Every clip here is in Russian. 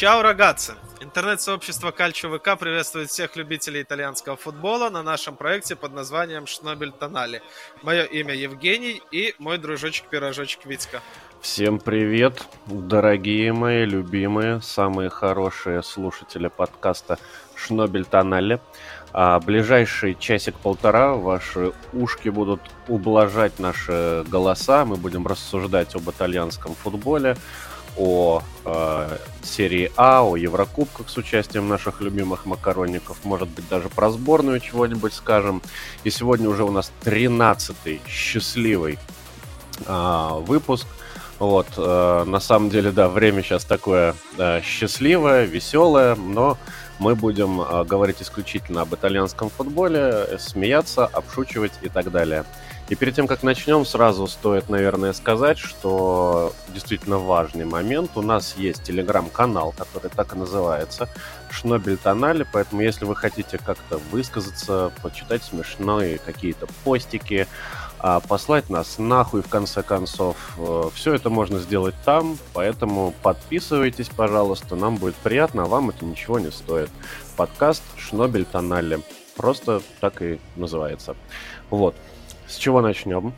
Чао, рогатцы! Интернет-сообщество Кальчо ВК приветствует всех любителей итальянского футбола на нашем проекте под названием Шнобель Тонали. Мое имя Евгений и мой дружочек-пирожочек Витька. Всем привет, дорогие мои, любимые, самые хорошие слушатели подкаста Шнобель Тонали. А ближайший часик-полтора ваши ушки будут ублажать наши голоса. Мы будем рассуждать об итальянском футболе, о э, серии А, о Еврокубках с участием наших любимых макаронников, может быть, даже про сборную чего-нибудь скажем. И сегодня уже у нас 13-й счастливый э, выпуск. Вот, э, на самом деле, да, время сейчас такое э, счастливое, веселое, но мы будем э, говорить исключительно об итальянском футболе, смеяться, обшучивать и так далее. И перед тем, как начнем, сразу стоит, наверное, сказать, что действительно важный момент. У нас есть телеграм-канал, который так и называется Шнобель Тонали, поэтому если вы хотите как-то высказаться, почитать смешные какие-то постики, а послать нас нахуй в конце концов. Э, Все это можно сделать там, поэтому подписывайтесь, пожалуйста, нам будет приятно, а вам это ничего не стоит. Подкаст Шнобель Тонали. Просто так и называется. Вот. С чего начнем?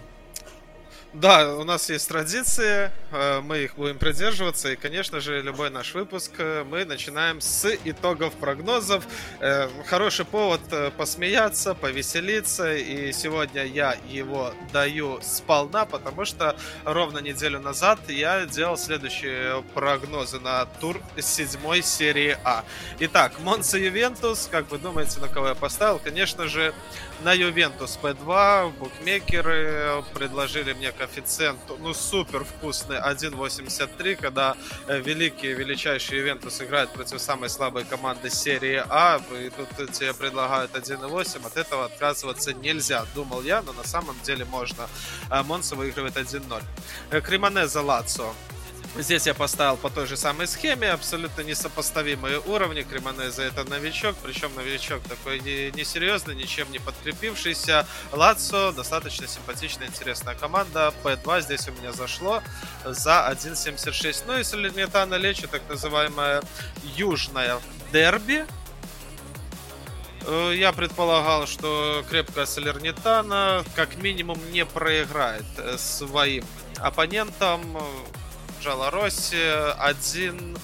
Да, у нас есть традиции, э, мы их будем придерживаться, и, конечно же, любой наш выпуск э, мы начинаем с итогов прогнозов. Э, хороший повод посмеяться, повеселиться, и сегодня я его даю сполна, потому что ровно неделю назад я делал следующие прогнозы на тур седьмой серии А. Итак, Монса Ювентус, как вы думаете, на кого я поставил? Конечно же, на Ювентус P2 букмекеры предложили мне коэффициент, ну, супер вкусный, 1.83, когда э, великий, величайший Ювентус играет против самой слабой команды серии А, и тут тебе предлагают 1.8, от этого отказываться нельзя, думал я, но на самом деле можно. Э, Монса выигрывает 1-0. Э, Кремонеза Лацо Здесь я поставил по той же самой схеме, абсолютно несопоставимые уровни. Кремонезе это новичок, причем новичок такой несерьезный, не ничем не подкрепившийся. Лацо достаточно симпатичная, интересная команда. P2 здесь у меня зашло за 1.76. Ну и Салернитана Лечи, так называемая южная дерби. Э, я предполагал, что крепкая Салернитана как минимум не проиграет э, своим оппонентам Джаларосси один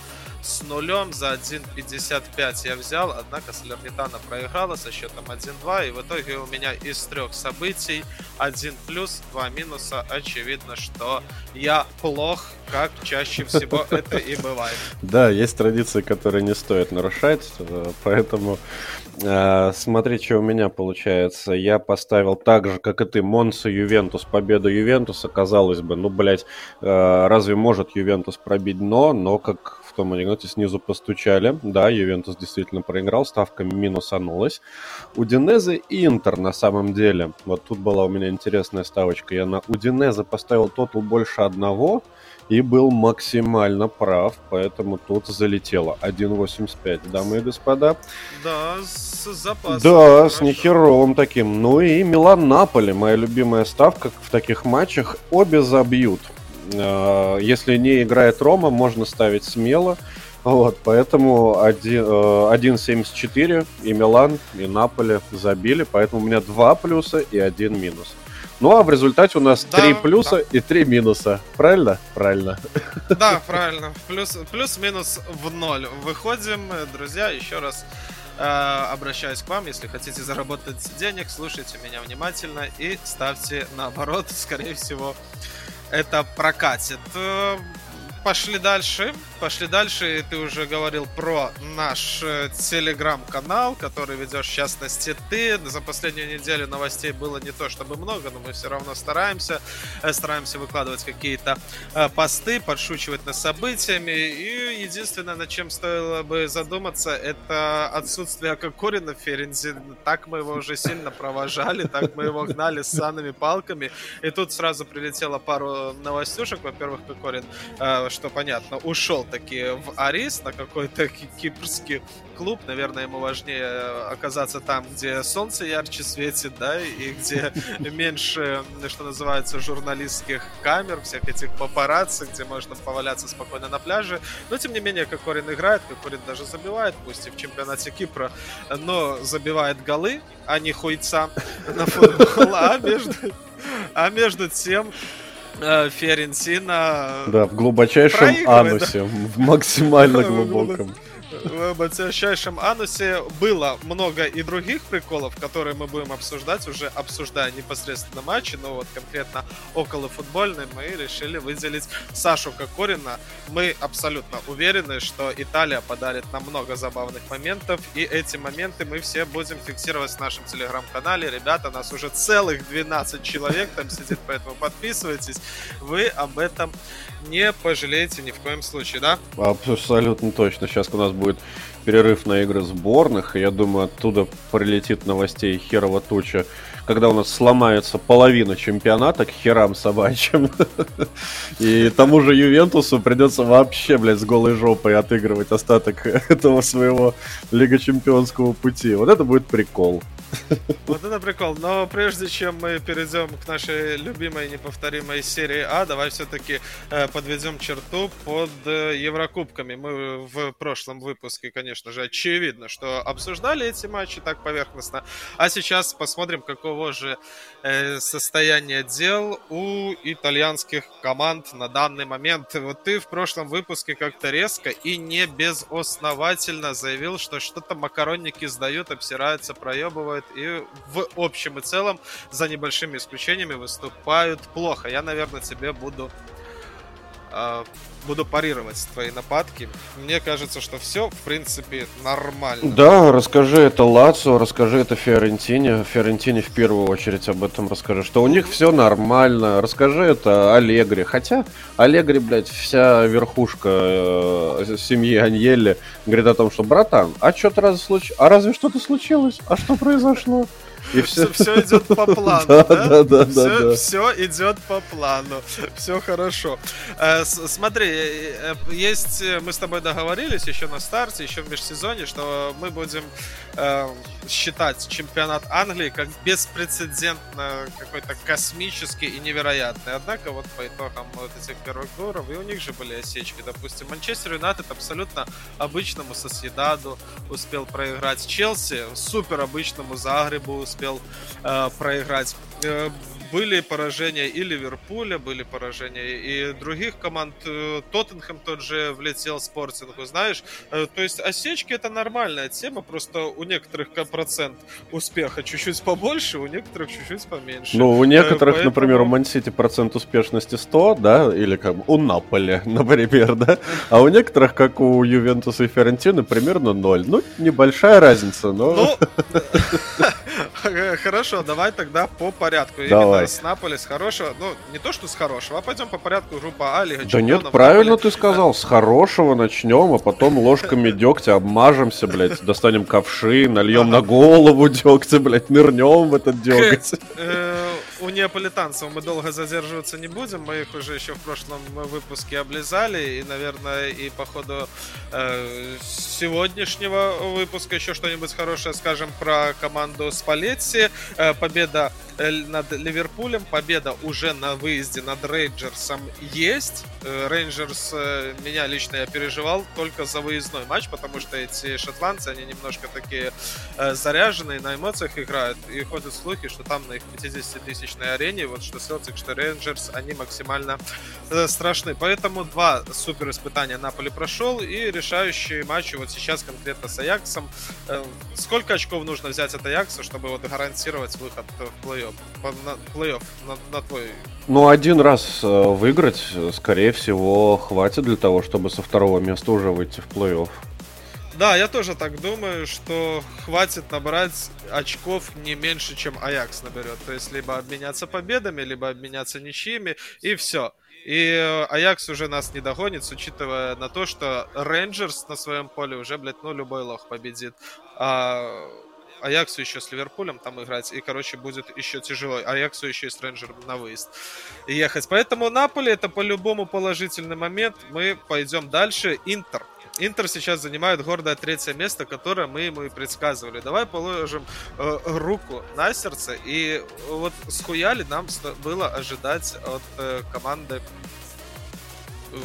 с нулем за 1.55 я взял, однако Салернитана проиграла со счетом 1-2, и в итоге у меня из трех событий 1 плюс, 2 минуса. Очевидно, что я плох, как чаще всего это и бывает. Да, есть традиции, которые не стоит нарушать, поэтому э, смотри, что у меня получается. Я поставил так же, как и ты, Монса Ювентус, победу Ювентуса. Казалось бы, ну, блядь, э, разве может Ювентус пробить дно? Но, как в том анекдоте, снизу постучали. Да, Ювентус действительно проиграл, ставка минусанулась. Удинезе и Интер на самом деле. Вот тут была у меня интересная ставочка. Я на Удинезе поставил тотал больше одного и был максимально прав, поэтому тут залетело 1.85, дамы и господа. Да, с запасом. Да, хорошо. с нехеровым таким. Ну и Милан-Наполи, моя любимая ставка в таких матчах, обе забьют. А, если не играет Рома, можно ставить смело. Вот, поэтому 1.74 э, и Милан, и Наполи забили, поэтому у меня два плюса и один минус. Ну а в результате у нас да, 3 плюса да. и 3 минуса. Правильно? Правильно. Да, правильно. Плюс, плюс-минус в ноль. Выходим, друзья, еще раз э, обращаюсь к вам. Если хотите заработать денег, слушайте меня внимательно и ставьте наоборот. Скорее всего, это прокатит. Пошли дальше. Пошли дальше. Ты уже говорил про наш э, телеграм-канал, который ведешь в частности ты. За последнюю неделю новостей было не то чтобы много, но мы все равно стараемся. Э, стараемся выкладывать какие-то э, посты, подшучивать над событиями. И единственное, над чем стоило бы задуматься, это отсутствие Кокорина в Ферензе. Так мы его уже сильно провожали, так мы его гнали с санными палками. И тут сразу прилетело пару новостюшек. Во-первых, Кокорин что понятно, ушел таки в Арис на какой-то кипрский клуб. Наверное, ему важнее оказаться там, где солнце ярче светит, да, и где меньше, что называется, журналистских камер, всех этих папарацци, где можно поваляться спокойно на пляже. Но, тем не менее, Кокорин играет, Кокорин даже забивает, пусть и в чемпионате Кипра, но забивает голы, а не хуйца на футбол, а между, а между тем э, Ференсина Да, в глубочайшем анусе, в максимально глубоком в высочайшем анусе было много и других приколов, которые мы будем обсуждать, уже обсуждая непосредственно матчи, но вот конкретно около футбольной мы решили выделить Сашу Кокорина. Мы абсолютно уверены, что Италия подарит нам много забавных моментов, и эти моменты мы все будем фиксировать в нашем телеграм-канале. Ребята, нас уже целых 12 человек там сидит, поэтому подписывайтесь. Вы об этом не пожалеете ни в коем случае, да? Абсолютно точно. Сейчас у нас будет перерыв на игры сборных, и я думаю, оттуда прилетит новостей херова туча, когда у нас сломается половина чемпионата к херам собачьим. И тому же Ювентусу придется вообще, блядь, с голой жопой отыгрывать остаток этого своего Лига Чемпионского пути. Вот это будет прикол. Вот это прикол. Но прежде чем мы перейдем к нашей любимой неповторимой серии А, давай все-таки э, подведем черту под э, Еврокубками. Мы в прошлом выпуске, конечно же, очевидно, что обсуждали эти матчи так поверхностно. А сейчас посмотрим, какого же э, состояния дел у итальянских команд на данный момент. Вот ты в прошлом выпуске как-то резко и не безосновательно заявил, что что-то макаронники сдают, обсираются, проебывают делают и в общем и целом, за небольшими исключениями, выступают плохо. Я, наверное, тебе буду э, буду парировать твои нападки. Мне кажется, что все, в принципе, нормально. Да, расскажи это Лацо, расскажи это Фиорентине. Фиорентине в первую очередь об этом расскажи, что у них все нормально. Расскажи это Аллегри. Хотя Аллегри, блядь, вся верхушка э, семьи Аньелли говорит о том, что, братан, а что-то раз случилось? А разве что-то случилось? А что произошло? И все, все идет по плану, да? Да, да, да. Все идет по плану. Все хорошо. Э, смотри, э, э, есть, мы с тобой договорились еще на старте, еще в межсезоне, что мы будем считать чемпионат Англии как беспрецедентно какой-то космический и невероятный. Однако вот по итогам вот этих первых туров, и у них же были осечки. Допустим, Манчестер Юнайтед абсолютно обычному Соседаду успел проиграть. Челси супер обычному Загребу успел э, проиграть. Э, были поражения и Ливерпуля, были поражения и других команд. Э, Тоттенхэм тот же влетел спортингу, знаешь. Э, то есть осечки это нормальная тема, просто у некоторых процент успеха чуть-чуть побольше, у некоторых чуть-чуть поменьше. Ну, у некоторых, Поэтому... например, у Мансити процент успешности 100, да, или как у Наполи, например, да, а у некоторых, как у Ювентуса и Ферентины, примерно 0. Ну, небольшая разница, но... Ну, хорошо, давай тогда по порядку. Давай. Именно с Наполи, с хорошего. Ну, не то, что с хорошего, а пойдем по порядку группа А, Лига Да нет, правильно ты сказал. С хорошего начнем, а потом ложками дегтя обмажемся, блядь, достанем ковши, нальем на голову дегтя, блядь, нырнем в этот деготь. У неаполитанцев мы долго задерживаться не будем. Мы их уже еще в прошлом выпуске облизали. И, наверное, и по ходу э, сегодняшнего выпуска еще что-нибудь хорошее скажем про команду Спалетти. Э, победа э, над Ливерпулем, победа уже на выезде над Рейнджерсом есть. Э, Рейнджерс э, меня лично я переживал только за выездной матч, потому что эти шотландцы, они немножко такие заряженные, на эмоциях играют. И ходят слухи, что там на их 50 тысяч тысячной арене, вот что Celtics, что Rangers, они максимально э, страшны. Поэтому два супер испытания Наполи прошел, и решающие матчи вот сейчас конкретно с Аяксом. Э, сколько очков нужно взять от Аякса, чтобы вот гарантировать выход в плей-офф? Плей-офф, на, на твой ну, один раз э, выиграть, скорее всего, хватит для того, чтобы со второго места уже выйти в плей-офф. Да, я тоже так думаю, что хватит набрать очков не меньше, чем Аякс наберет. То есть либо обменяться победами, либо обменяться ничьими, и все. И э, Аякс уже нас не догонит, учитывая на то, что Рейнджерс на своем поле уже, блядь, ну, любой лох победит. А Аяксу еще с Ливерпулем там играть, и, короче, будет еще тяжело. Аяксу еще и Стрэнджер на выезд ехать. Поэтому Наполе это по-любому положительный момент. Мы пойдем дальше. Интер. Интер сейчас занимает гордое третье место, которое мы ему и предсказывали. Давай положим э, руку на сердце. И вот схуяли нам было ожидать от э, команды э,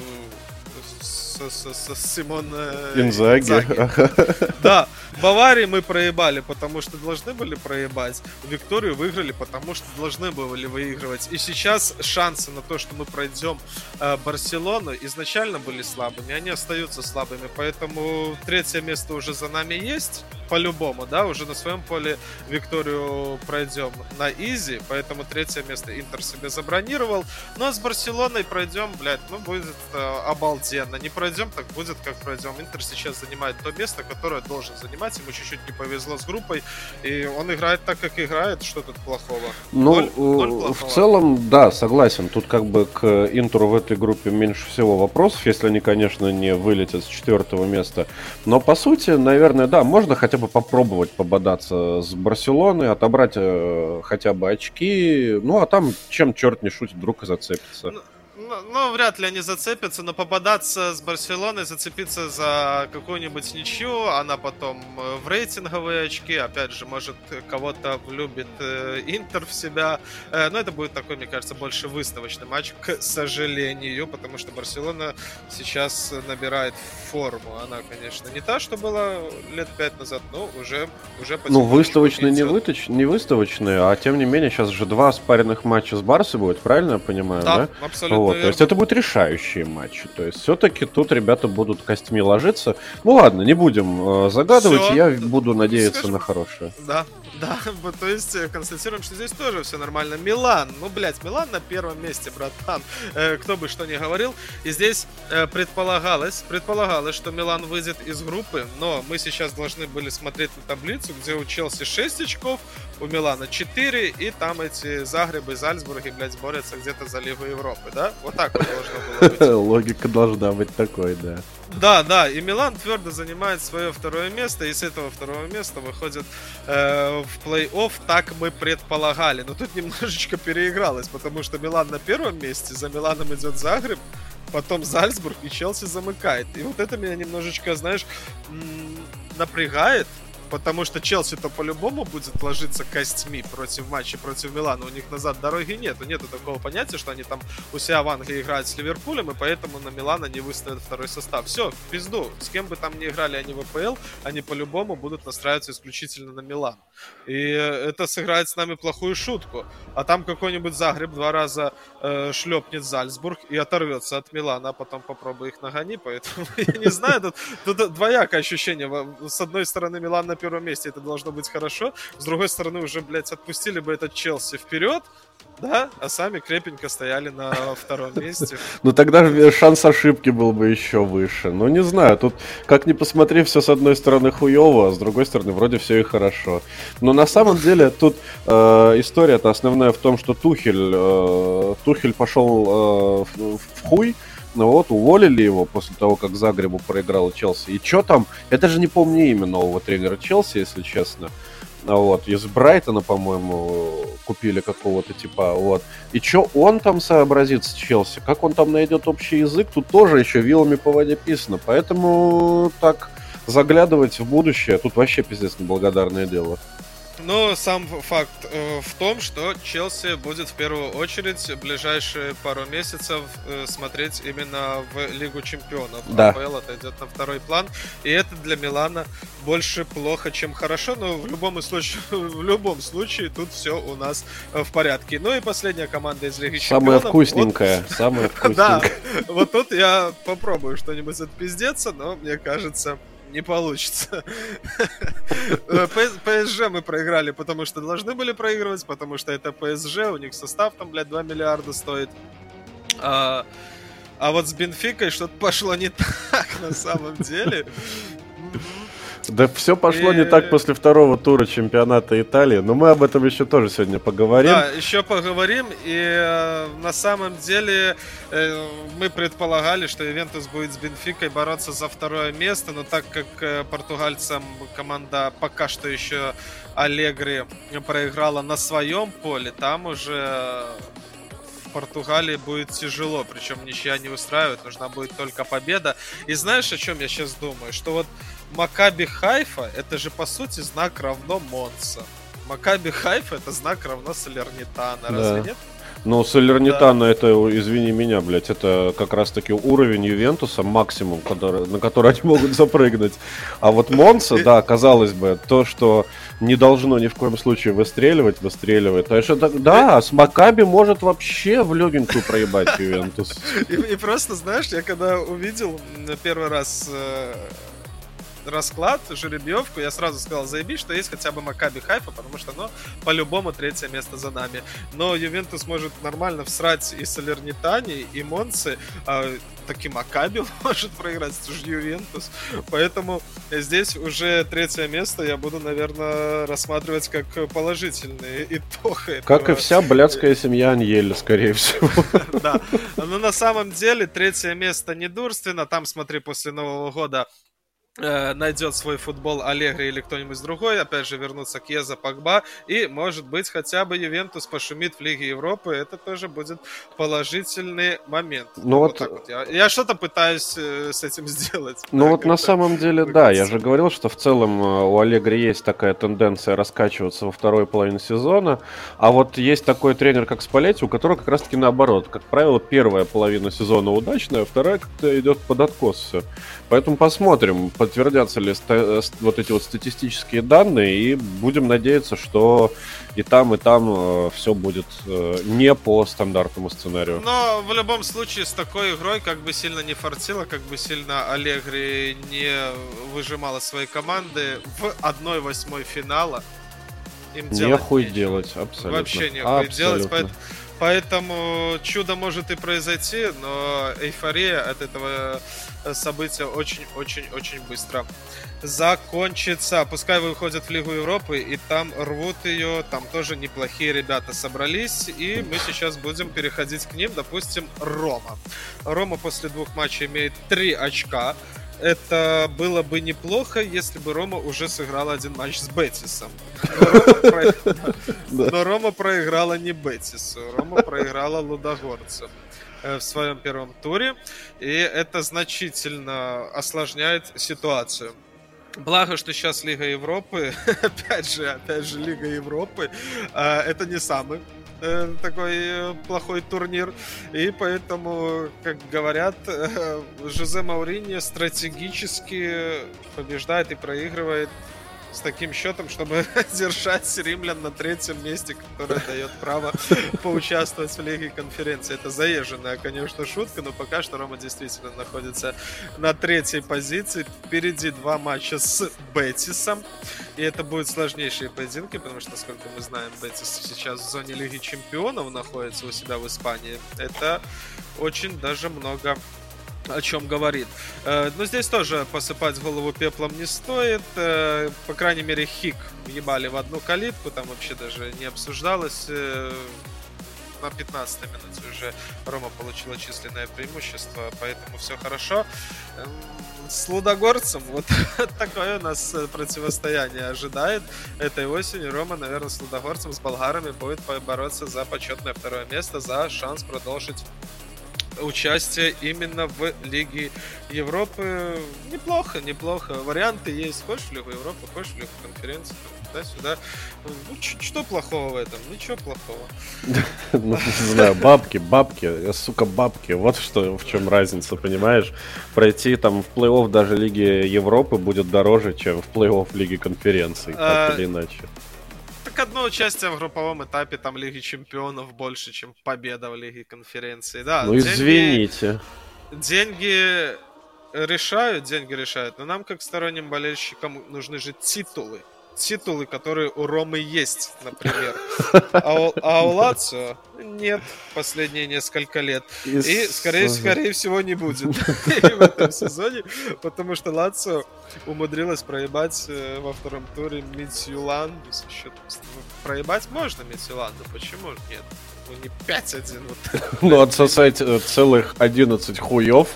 с, с, с Симон э, Инзаги. Инзаги. Да, Баварии мы проебали, потому что должны были проебать. Викторию выиграли, потому что должны были выигрывать. И сейчас шансы на то, что мы пройдем э, Барселону, изначально были слабыми, они остаются слабыми. Поэтому третье место уже за нами есть, по-любому, да, уже на своем поле Викторию пройдем на изи, поэтому третье место Интер себе забронировал. Но с Барселоной пройдем, блядь, ну будет э, обалденно. Не пройдем, так будет как пройдем. Интер сейчас занимает то место, которое должен занимать ему чуть-чуть не повезло с группой, и он играет так, как играет, что тут плохого? Ну, ноль, ноль плохого. в целом, да, согласен, тут как бы к Интеру в этой группе меньше всего вопросов, если они, конечно, не вылетят с четвертого места, но по сути, наверное, да, можно хотя бы попробовать пободаться с Барселоной, отобрать э, хотя бы очки, ну а там чем черт не шутит, вдруг и зацепится. Ну, ну, ну, вряд ли они зацепятся, но попадаться с Барселоной, зацепиться за какую-нибудь ничью, она потом э, в рейтинговые очки, опять же, может, кого-то влюбит э, Интер в себя. Э, но это будет такой, мне кажется, больше выставочный матч, к сожалению, потому что Барселона сейчас набирает форму. Она, конечно, не та, что была лет пять назад, но уже, уже Ну, выставочный не, выточ... не выставочный, а тем не менее, сейчас же два спаренных матча с Барсой будет, правильно я понимаю, да? Да, абсолютно вот, то есть это будут решающие матчи. То есть все-таки тут ребята будут костями ложиться. Ну ладно, не будем э, загадывать, Всё. я буду надеяться Скажем, на хорошее. Да, да, то есть э, констатируем, что здесь тоже все нормально. Милан, ну, блядь, Милан на первом месте, братан. Э, кто бы что ни говорил. И здесь э, предполагалось, предполагалось, что Милан выйдет из группы, но мы сейчас должны были смотреть на таблицу, где у Челси 6 очков, у Милана 4, и там эти Загребы, Зальцбурги, блядь, борются где-то за Лигу Европы, да? Вот так вот должно было быть. Логика должна быть такой, да. Да, да, и Милан твердо занимает свое второе место, и с этого второго места выходит э, в плей-офф, так мы предполагали. Но тут немножечко переигралось, потому что Милан на первом месте, за Миланом идет Загреб, потом Зальцбург и Челси замыкает. И вот это меня немножечко, знаешь, напрягает, потому что Челси-то по-любому будет ложиться костьми против матча против Милана. У них назад дороги нету. Нету такого понятия, что они там у себя в Англии играют с Ливерпулем, и поэтому на Милана не выставят второй состав. Все, в пизду. С кем бы там ни играли они в АПЛ, они по-любому будут настраиваться исключительно на Милан. И это сыграет с нами плохую шутку. А там какой-нибудь Загреб два раза э, шлепнет Зальцбург и оторвется от Милана, а потом попробуй их нагони. Поэтому я не знаю, тут, тут двоякое ощущение. С одной стороны, Милан на первом месте, это должно быть хорошо. С другой стороны, уже, блядь, отпустили бы этот Челси вперед, да, а сами крепенько стояли на втором месте. Ну тогда шанс ошибки был бы еще выше. Ну не знаю, тут как ни посмотри, все с одной стороны хуево, а с другой стороны вроде все и хорошо. Но на самом деле тут э, история-то основная в том, что Тухель, э, Тухель пошел э, в хуй, ну вот, уволили его после того, как Загребу проиграл Челси. И что там? Это же не помню имя нового тренера Челси, если честно. А вот, из Брайтона, по-моему, купили какого-то типа, вот. И что он там сообразит с Челси? Как он там найдет общий язык? Тут тоже еще вилами по воде писано. Поэтому так заглядывать в будущее, тут вообще пиздец неблагодарное дело. Но сам факт э, в том, что Челси будет в первую очередь в ближайшие пару месяцев э, смотреть именно в Лигу Чемпионов. Да. АПЛ отойдет на второй план. И это для Милана больше плохо, чем хорошо. Но в любом случае, в любом случае тут все у нас в порядке. Ну и последняя команда из Лиги самая Чемпионов. Вкусненькая, вот... Самая вкусненькая. Да, вот тут я попробую что-нибудь отпиздеться, но мне кажется, не получится. ПСЖ мы проиграли, потому что должны были проигрывать, потому что это ПСЖ, у них состав там, блядь, 2 миллиарда стоит. А, а вот с Бенфикой что-то пошло не так на самом деле. Да все пошло и... не так после второго тура чемпионата Италии, но мы об этом еще тоже сегодня поговорим. Да, еще поговорим, и э, на самом деле э, мы предполагали, что Ивентус будет с Бенфикой бороться за второе место, но так как э, португальцам команда пока что еще Аллегри проиграла на своем поле, там уже Португалии будет тяжело, причем ничья не устраивает, нужна будет только победа. И знаешь, о чем я сейчас думаю? Что вот Макаби Хайфа, это же по сути знак равно Монса. Макаби Хайфа это знак равно Салернитана, да. разве нет? Ну, Салернитана да. это, извини меня, блядь, это как раз-таки уровень Ювентуса, максимум, который, на который они могут запрыгнуть. А вот Монса, да, казалось бы, то, что не должно ни в коем случае выстреливать, выстреливает. То есть, это, да, с Макаби может вообще в легенькую проебать Ювентус. И, и просто, знаешь, я когда увидел первый раз э, расклад, жеребьевку, я сразу сказал, заебись, что есть хотя бы Макаби Хайфа, потому что, ну, по-любому третье место за нами. Но Ювентус может нормально всрать и Салернитани, и Монцы, а, таки Макаби может проиграть, это же Ювентус. Поэтому здесь уже третье место я буду, наверное, рассматривать как положительный итог. Этого. Как и вся блядская семья Аньеля, скорее всего. Да, но на самом деле третье место недурственно. Там, смотри, после Нового года Э, найдет свой футбол Аллегри или кто-нибудь другой, опять же вернуться к Еза Погба, и, может быть, хотя бы Ювентус пошумит в Лиге Европы, это тоже будет положительный момент. Ну вот, вот, вот. Я, я что-то пытаюсь э, с этим сделать. Ну вот на самом деле, да, я же говорил, что в целом э, у Аллегри есть такая тенденция раскачиваться во второй половине сезона, а вот есть такой тренер, как Спалетти, у которого как раз-таки наоборот. Как правило, первая половина сезона удачная, а вторая как-то идет под откос все. Поэтому посмотрим, подтвердятся ли ста- вот эти вот статистические данные, и будем надеяться, что и там, и там э, все будет э, не по стандартному сценарию. Но в любом случае с такой игрой, как бы сильно не фартило, как бы сильно Аллегри не выжимала свои команды в 1-8 финала, им делать Нехуй делать, абсолютно. Вообще нехуй абсолютно. делать, поэтому Поэтому чудо может и произойти, но эйфория от этого э, события очень-очень-очень быстро закончится. Пускай выходят в Лигу Европы, и там рвут ее, там тоже неплохие ребята собрались, и мы сейчас будем переходить к ним. Допустим, Рома. Рома после двух матчей имеет три очка это было бы неплохо, если бы Рома уже сыграл один матч с Бетисом. Но Рома проиграла не Бетису, Рома проиграла Лудогорцу э, в своем первом туре, и это значительно осложняет ситуацию. Благо, что сейчас Лига Европы, опять же, опять же, Лига Европы, э, это не самый э, такой э, плохой турнир. И поэтому, как говорят, э, Жозе Маурини стратегически побеждает и проигрывает с таким счетом, чтобы держать римлян на третьем месте, которое дает право поучаствовать в Лиге конференции. Это заезженная, конечно, шутка, но пока что Рома действительно находится на третьей позиции. Впереди два матча с Бетисом. И это будут сложнейшие поединки, потому что, насколько мы знаем, Бетис сейчас в зоне Лиги Чемпионов находится у себя в Испании. Это очень даже много о чем говорит. Э, но здесь тоже посыпать голову пеплом не стоит. Э, по крайней мере, Хик ебали в одну калитку, там вообще даже не обсуждалось. Э, на 15 минуте уже Рома получила численное преимущество, поэтому все хорошо. Эм, с Лудогорцем вот такое у нас противостояние ожидает. Этой осенью Рома, наверное, с Лудогорцем, с болгарами будет бороться за почетное второе место, за шанс продолжить участие именно в Лиге Европы. Неплохо, неплохо. Варианты есть. Хочешь в Лигу Европы, хочешь в Лигу конференции, туда-сюда. Ну, что плохого в этом? Ничего плохого. Ну, не знаю, бабки, бабки, сука, бабки. Вот что, в чем разница, понимаешь? Пройти там в плей-офф даже Лиги Европы будет дороже, чем в плей-офф Лиги конференции, так а, или иначе как одно участие в групповом этапе там Лиги Чемпионов больше, чем победа в Лиге Конференции. Да, ну деньги, извините. Деньги решают, деньги решают, но нам, как сторонним болельщикам, нужны же титулы. Титулы, которые у Ромы есть, например. А у, а у Лацио Нет, последние несколько лет. И, и скорее, скорее всего, не будет в этом сезоне, потому что Лацо умудрилась проебать э, во втором туре Митсюланду. Проебать можно Митсюланду, почему нет? Ну не 5-1. Вот. Ну, отсосать э, целых 11 хуев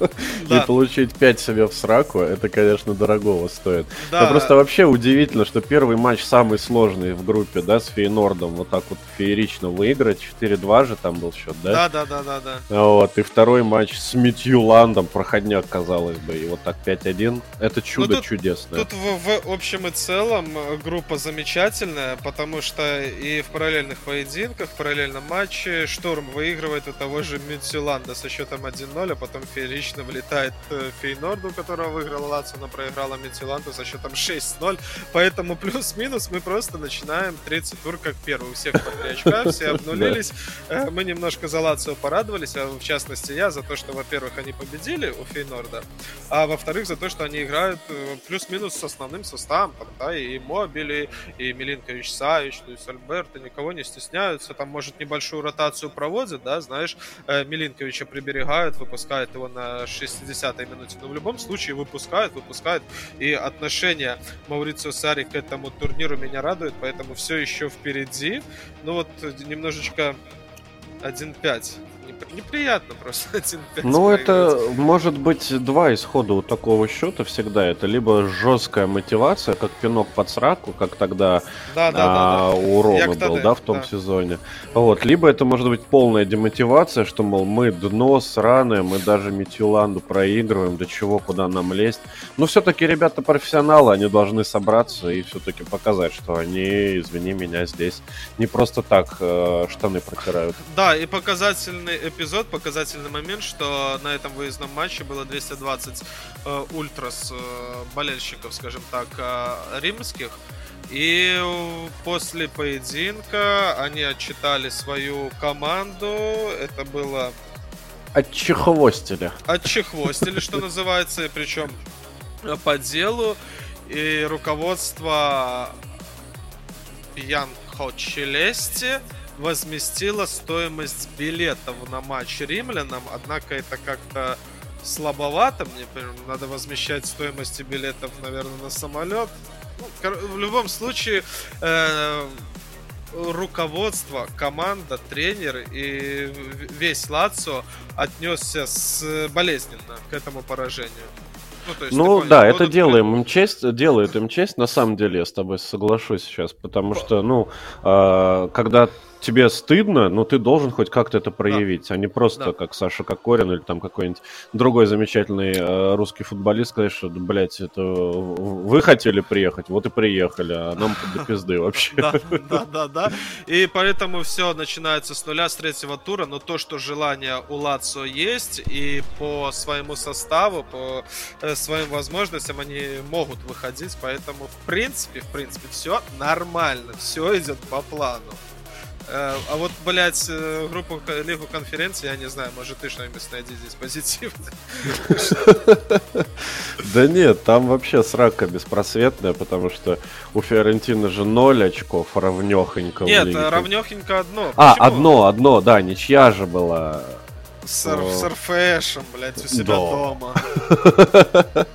и получить 5 себе в сраку, это, конечно, дорогого стоит. Да. Это просто вообще удивительно, что первый матч самый сложный в группе, да, с Фейнордом, вот так вот феерично выиграть, 4-2 же там был счет, да? Да, да, да, да, да. Вот, и второй матч с Митьюландом, проходняк, казалось бы, и вот так 5-1, это чудо ну, тут, чудесное. Тут в, в общем и целом э, группа замечательная, потому что и в параллельных поединках, параллельно финальном матче Шторм выигрывает у того же Мюнсиланда со счетом 1-0, а потом феерично влетает э, Фейнорду, которого выиграл Лацо, но проиграла Мюнсиланду со счетом 6-0. Поэтому плюс-минус мы просто начинаем третий тур как первый. У всех по 3 очка, все обнулились. Э, мы немножко за Лацио порадовались, а в частности я за то, что, во-первых, они победили у Фейнорда, а во-вторых, за то, что они играют э, плюс-минус с основным составом. Там, да, и Мобили, и Милинкович Савич, то есть Альберто, никого не стесняются. Там, может, не небольшую ротацию проводят, да, знаешь, э, Милинковича приберегают, выпускают его на 60-й минуте, но в любом случае выпускают, выпускают, и отношение Маурицио Сари к этому турниру меня радует, поэтому все еще впереди, ну вот немножечко 1-5 неприятно просто один Ну, это может быть два исхода у такого счета всегда. Это либо жесткая мотивация, как пинок под сраку, как тогда да, да, а, да, да. у Ромы был, да, в том да. сезоне. Вот. Либо это может быть полная демотивация, что, мол, мы дно сраное, мы даже Метюланду проигрываем, до чего, куда нам лезть. Но все-таки ребята профессионалы, они должны собраться и все-таки показать, что они, извини меня, здесь не просто так э, штаны протирают. Да, и показательный эпизод, показательный момент, что на этом выездном матче было 220 э, ультрас э, болельщиков, скажем так, э, римских. И после поединка они отчитали свою команду. Это было... Отчехвостили. Отчехвостили, что называется, причем по делу. И руководство Ян Хочелести возместила стоимость билетов на матч римлянам, однако это как-то слабовато, мне надо возмещать стоимость билетов, наверное, на самолет. Ну, в любом случае, э, руководство, команда, тренер и весь Лацо отнесся с болезненно к этому поражению. Ну, есть, ну да, это делаем им честь, делает им честь. На самом деле я с тобой соглашусь сейчас, потому что, ну, э, когда тебе стыдно, но ты должен хоть как-то это проявить, да. а не просто да. как Саша Кокорин или там какой-нибудь другой замечательный э, русский футболист сказать, что, блядь, это вы хотели приехать, вот и приехали, а нам до пизды вообще. Да, да, да, да. И поэтому все начинается с нуля, с третьего тура, но то, что желание у Лацо есть, и по своему составу, по э, своим возможностям они могут выходить, поэтому в принципе, в принципе, все нормально, все идет по плану. Э, а вот, блядь, э, группу Лигу конференции, я не знаю, может ты что-нибудь найди здесь позитивное. Да нет, там вообще срака беспросветная, потому что у Фиорентины же 0 очков равнехонько. Нет, равнехонько одно. А, одно, одно, да, ничья же была. С РФшем, блядь, у себя дома.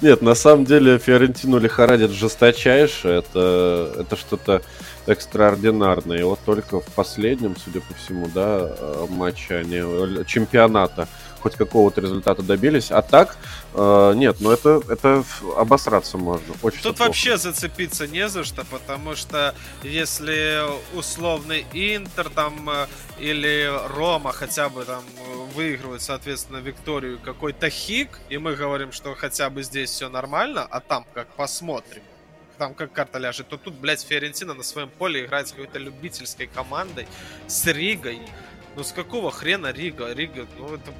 Нет, на самом деле Фиорентину лихорадит жесточайше. Это, это что-то экстраординарное. И вот только в последнем, судя по всему, да, э, матче они э, чемпионата хоть какого-то результата добились. А так, э, нет, ну это, это обосраться можно. Очень Тут вообще зацепиться не за что, потому что если условный Интер там э, или Рома хотя бы там выигрывают, соответственно, Викторию какой-то хик, и мы говорим, что хотя бы здесь все нормально, а там как посмотрим, там как карта ляжет, то тут, блядь, Фиорентина на своем поле играет с какой-то любительской командой, с Ригой. Ну с какого хрена Рига? Рига, ну это...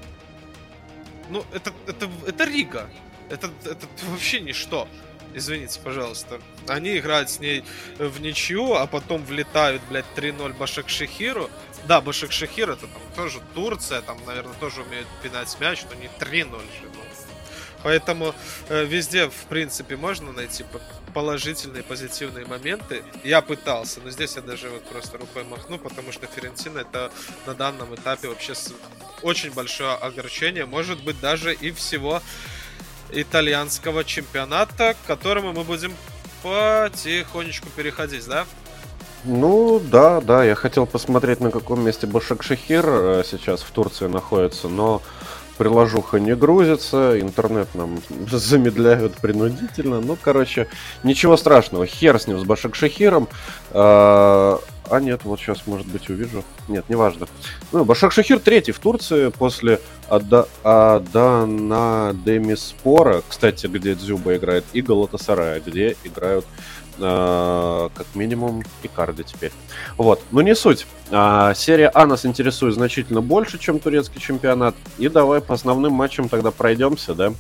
Ну, это, это, это Рига. Это, это вообще ничто. Извините, пожалуйста. Они играют с ней в ничью, а потом влетают, блядь, 3-0 Башакшехиру. Да, Башакшехир это там тоже Турция, там, наверное, тоже умеют пинать мяч, но не 3-0 же. Ну. Поэтому э, везде, в принципе, можно найти положительные, позитивные моменты. Я пытался, но здесь я даже вот просто рукой махну, потому что Фиорентина это на данном этапе вообще очень большое огорчение, может быть даже и всего итальянского чемпионата, к которому мы будем потихонечку переходить, да? Ну, да, да, я хотел посмотреть, на каком месте Башак Шахир э, сейчас в Турции находится, но приложуха не грузится, интернет нам замедляют принудительно. Ну, короче, ничего страшного. Хер с ним, с Башак Шахиром. А, а нет, вот сейчас, может быть, увижу. Нет, неважно. Ну, Башак Шахир третий в Турции после Ада, Адана Демиспора, кстати, где Дзюба играет, и Галатасарая, где играют как минимум Икарди теперь. Вот, но не суть. А, серия А нас интересует значительно больше, чем турецкий чемпионат. И давай по основным матчам тогда пройдемся, да?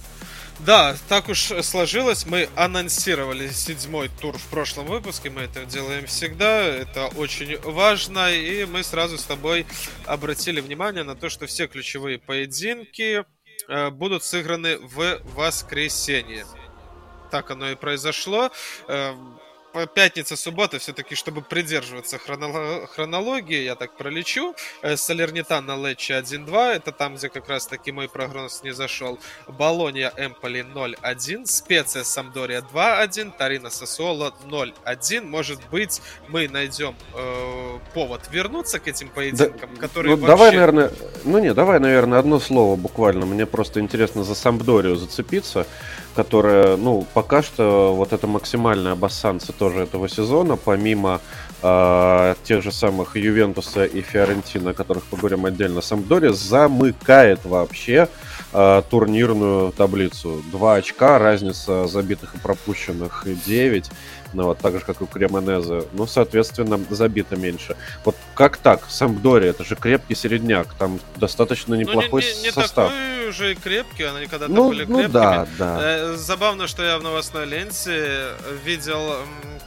Да, так уж сложилось. Мы анонсировали седьмой тур в прошлом выпуске. Мы это делаем всегда. Это очень важно. И мы сразу с тобой обратили внимание на то, что все ключевые поединки э, будут сыграны в воскресенье. Так оно и произошло. Пятница, суббота, все-таки, чтобы придерживаться хронологии, я так пролечу. Э, Салернитан на Лечи 1-2, это там, где как раз таки мой прогноз не зашел. Болония Эмполи 0-1, Специя Самдория 2-1, Тарина Сосуола 0-1. Может быть, мы найдем э, повод вернуться к этим поединкам, да, которые ну, вообще... Давай, наверное, ну не, давай, наверное, одно слово буквально. Мне просто интересно за Самдорию зацепиться которая, ну, пока что вот это максимальная бассанцы тоже этого сезона, помимо э, тех же самых Ювентуса и Фиорентина, о которых поговорим отдельно, Самдори замыкает вообще э, турнирную таблицу. Два очка, разница забитых и пропущенных 9 ну, вот, так же, как и у Кремонезе. Ну, соответственно, забито меньше. Вот как так? Сампдори, это же крепкий середняк, там достаточно неплохой ну, не, не, не состав. такой уже и крепкий, они когда-то ну, были крепкими. Ну, да, да. Э, забавно, что я в новостной ленте видел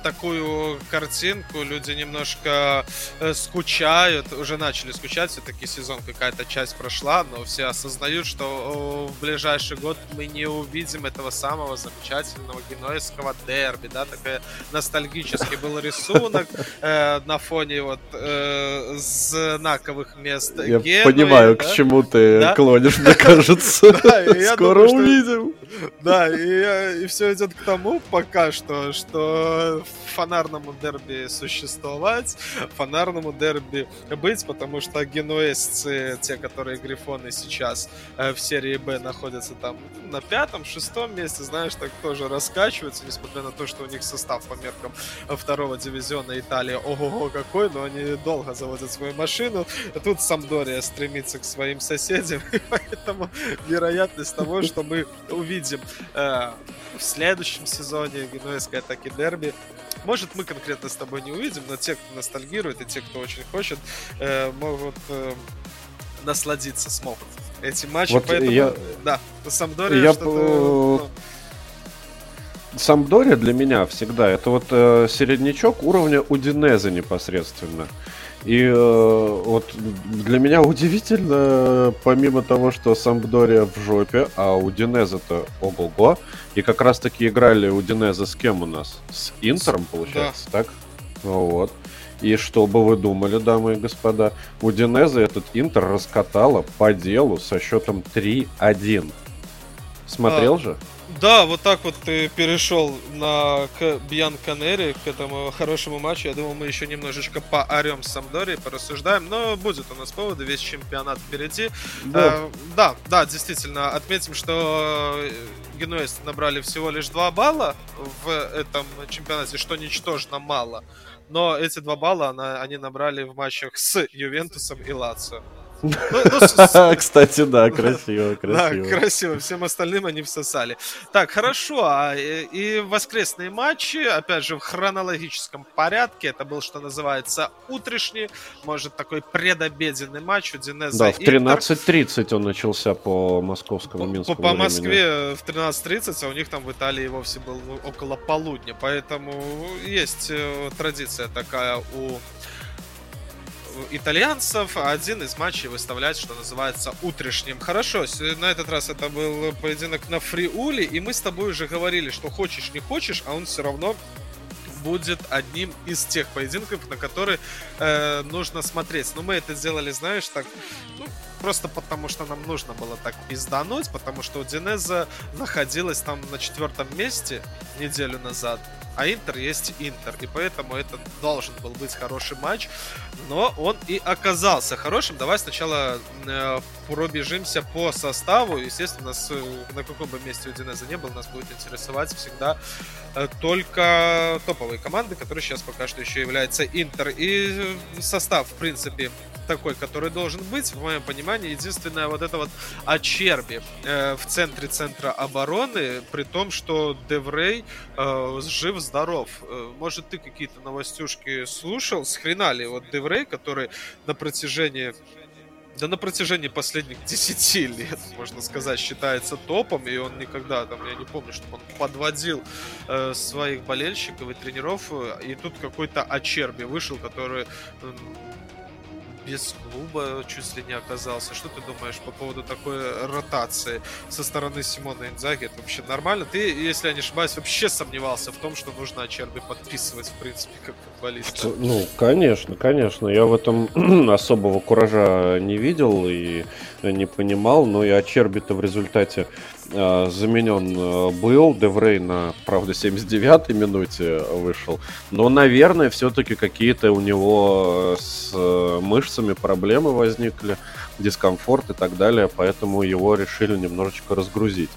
такую картинку, люди немножко э, скучают, уже начали скучать, все-таки сезон какая-то часть прошла, но все осознают, что в ближайший год мы не увидим этого самого замечательного генуэзского дерби, да, такой ностальгический был рисунок э, на фоне вот э, знаковых мест Я Генуи, понимаю, да? к чему ты да? клонишь, мне кажется. Скоро увидим. Да, и, все идет к тому пока что, что фонарному дерби существовать, фонарному дерби быть, потому что генуэзцы, те, которые грифоны сейчас э, в серии Б находятся там на пятом, шестом месте, знаешь, так тоже раскачиваются, несмотря на то, что у них состав по меркам второго дивизиона Италии ого-го какой, но они долго заводят свою машину. Тут Самдория стремится к своим соседям, и поэтому вероятность того, что мы увидим э, в следующем сезоне генуэзской атаки дерби может, мы конкретно с тобой не увидим, но те, кто ностальгирует, и те, кто очень хочет, э, могут э, насладиться смогут этим матчем. Вот Поэтому, я... да, Самдория я... что-то... Ну... Самдория для меня всегда это вот э, середнячок уровня Удинеза непосредственно. И э, вот для меня удивительно, помимо того, что Сампдория в жопе, а у Динеза-то ого-го. И как раз таки играли у Динеза с кем у нас? С Интером, получается, да. так? Вот. И что бы вы думали, дамы и господа, у Динеза этот Интер раскатала по делу со счетом 3-1. Смотрел а, же? Да, вот так вот ты перешел на, к Бьян Канери, к этому хорошему матчу. Я думал, мы еще немножечко поорем с Самдори, порассуждаем, но будет у нас поводы, весь чемпионат впереди. Да, э, да, да, действительно, отметим, что генуэзцы набрали всего лишь 2 балла в этом чемпионате, что ничтожно мало. Но эти 2 балла она, они набрали в матчах с Ювентусом и Лацио. Ну, ну, Кстати, да, красиво, красиво. Да, красиво. Всем остальным они всосали. Так, хорошо. А, и воскресные матчи, опять же, в хронологическом порядке. Это был, что называется, утрешний, может, такой предобеденный матч у Динеза. Да, в 13.30 он начался по московскому Минскому По, по Москве в 13.30, а у них там в Италии вовсе был около полудня. Поэтому есть э, традиция такая у итальянцев, один из матчей выставлять, что называется, утрешним. Хорошо, на этот раз это был поединок на фриуле, и мы с тобой уже говорили, что хочешь, не хочешь, а он все равно будет одним из тех поединков, на которые э, нужно смотреть. Но мы это сделали, знаешь, так, ну, просто потому что нам нужно было так пиздануть, потому что Динеза находилась там на четвертом месте неделю назад. А Интер есть Интер, и поэтому это должен был быть хороший матч, но он и оказался хорошим. Давай сначала э, пробежимся по составу. Естественно, нас, э, на каком бы месте у Динеза не был, нас будет интересовать всегда э, только топовые команды, которые сейчас пока что еще являются Интер. И состав, в принципе, такой, который должен быть, в моем понимании, единственное вот это вот Ачерби э, в центре центра обороны, при том, что Деврей э, жив-здоров. Э, может, ты какие-то новостюшки слушал? С хрена ли вот Деврей, который на протяжении да на протяжении последних 10 лет, можно сказать, считается топом, и он никогда, там, я не помню, чтобы он подводил э, своих болельщиков и тренеров, и тут какой-то Ачерби вышел, который э, без клуба чуть ли не оказался. Что ты думаешь по поводу такой ротации со стороны Симона Инзаги? Это вообще нормально? Ты, если я не ошибаюсь, вообще сомневался в том, что нужно Ачерби подписывать, в принципе, как футболиста. Ну, конечно, конечно. Я в этом особого куража не видел и не понимал, но и Ачерби-то в результате э, заменен э, был. Деврей на, правда, 79-й минуте вышел. Но, наверное, все-таки какие-то у него э, с э, мышцами проблемы возникли, дискомфорт и так далее, поэтому его решили немножечко разгрузить.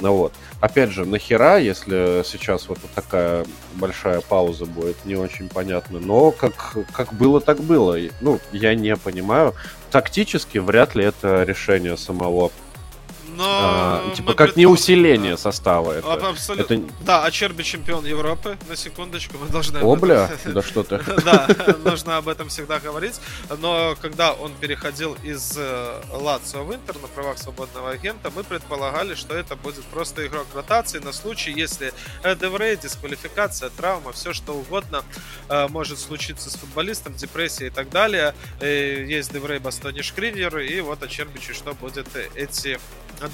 Ну вот. Опять же, нахера, если сейчас вот такая большая пауза будет, не очень понятно. Но как, как было, так было. Ну, я не понимаю. Тактически вряд ли это решение самого но а, типа как не усиление состава. Это, Абсолютно. Это... Да, а Черби чемпион Европы, на секундочку, мы должны... О, бля, да что ты. Да, нужно об этом всегда говорить. Но когда он переходил из э, Лацио в Интер на правах свободного агента, мы предполагали, что это будет просто игрок ротации на случай, если Деврей, дисквалификация, травма, все что угодно э, может случиться с футболистом, депрессия и так далее. Есть Деврей, Бастони, Шкринер, и вот о что будет эти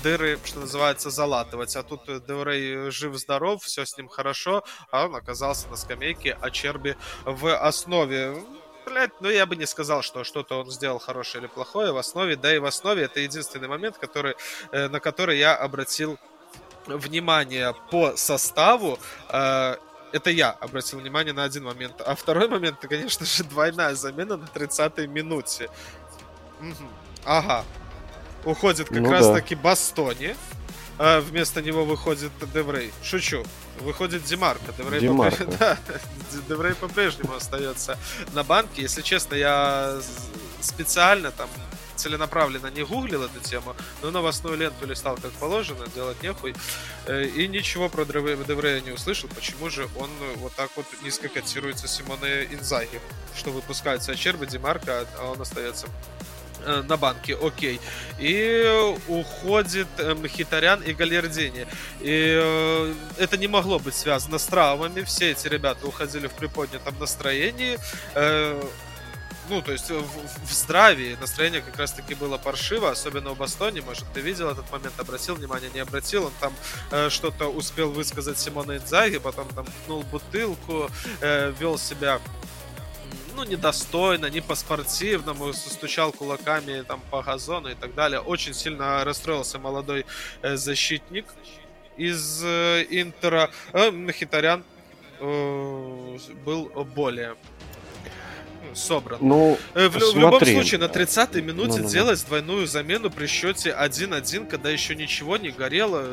дыры, что называется, залатывать. А тут Деврей жив-здоров, все с ним хорошо, а он оказался на скамейке, а Черби в основе. Блять, ну я бы не сказал, что что-то он сделал хорошее или плохое в основе, да и в основе это единственный момент, который, э, на который я обратил внимание по составу. Э, это я обратил внимание на один момент. А второй момент, это, конечно же, двойная замена на 30-й минуте. Угу. Ага, уходит как ну, раз да. таки Бастони. А вместо него выходит Де Врей. Шучу. Выходит Димарко. Де Врей, Димарко. По... да, Де Врей по-прежнему остается на банке. Если честно, я специально там целенаправленно не гуглил эту тему, но новостную ленту листал как положено, делать нехуй. Э, и ничего про Де Врея не услышал, почему же он вот так вот низко котируется Симоне Инзаги, что выпускается Ачерба, Димарко, а он остается Э, на банке, окей. И уходит э, и Галердини. И э, это не могло быть связано с травмами. Все эти ребята уходили в приподнятом настроении. Э, ну, то есть в, в здравии настроение как раз-таки было паршиво, особенно у Бастони, может, ты видел этот момент, обратил внимание, не обратил, он там э, что-то успел высказать Симона Инзаги, потом там пнул бутылку, э, вел себя ну, недостойно, не по-спортивному, стучал кулаками там по газону и так далее. Очень сильно расстроился молодой э, защитник из э, Интера. Э, Мхитарян э, был более собран. Ну, в, в любом случае, на 30-й минуте ну, ну, делать двойную замену при счете 1-1, когда еще ничего не горело.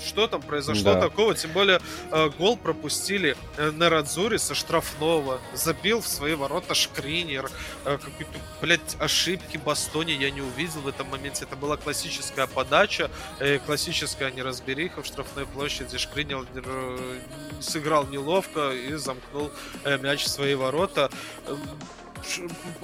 Э, что там произошло да. такого? Тем более э, гол пропустили на Радзуре со штрафного. Забил в свои ворота Шкринер. Какие-то, блядь, ошибки Бастони я не увидел в этом моменте. Это была классическая подача, классическая неразбериха в штрафной площади. Шкринер сыграл неловко и замкнул мяч в свои ворота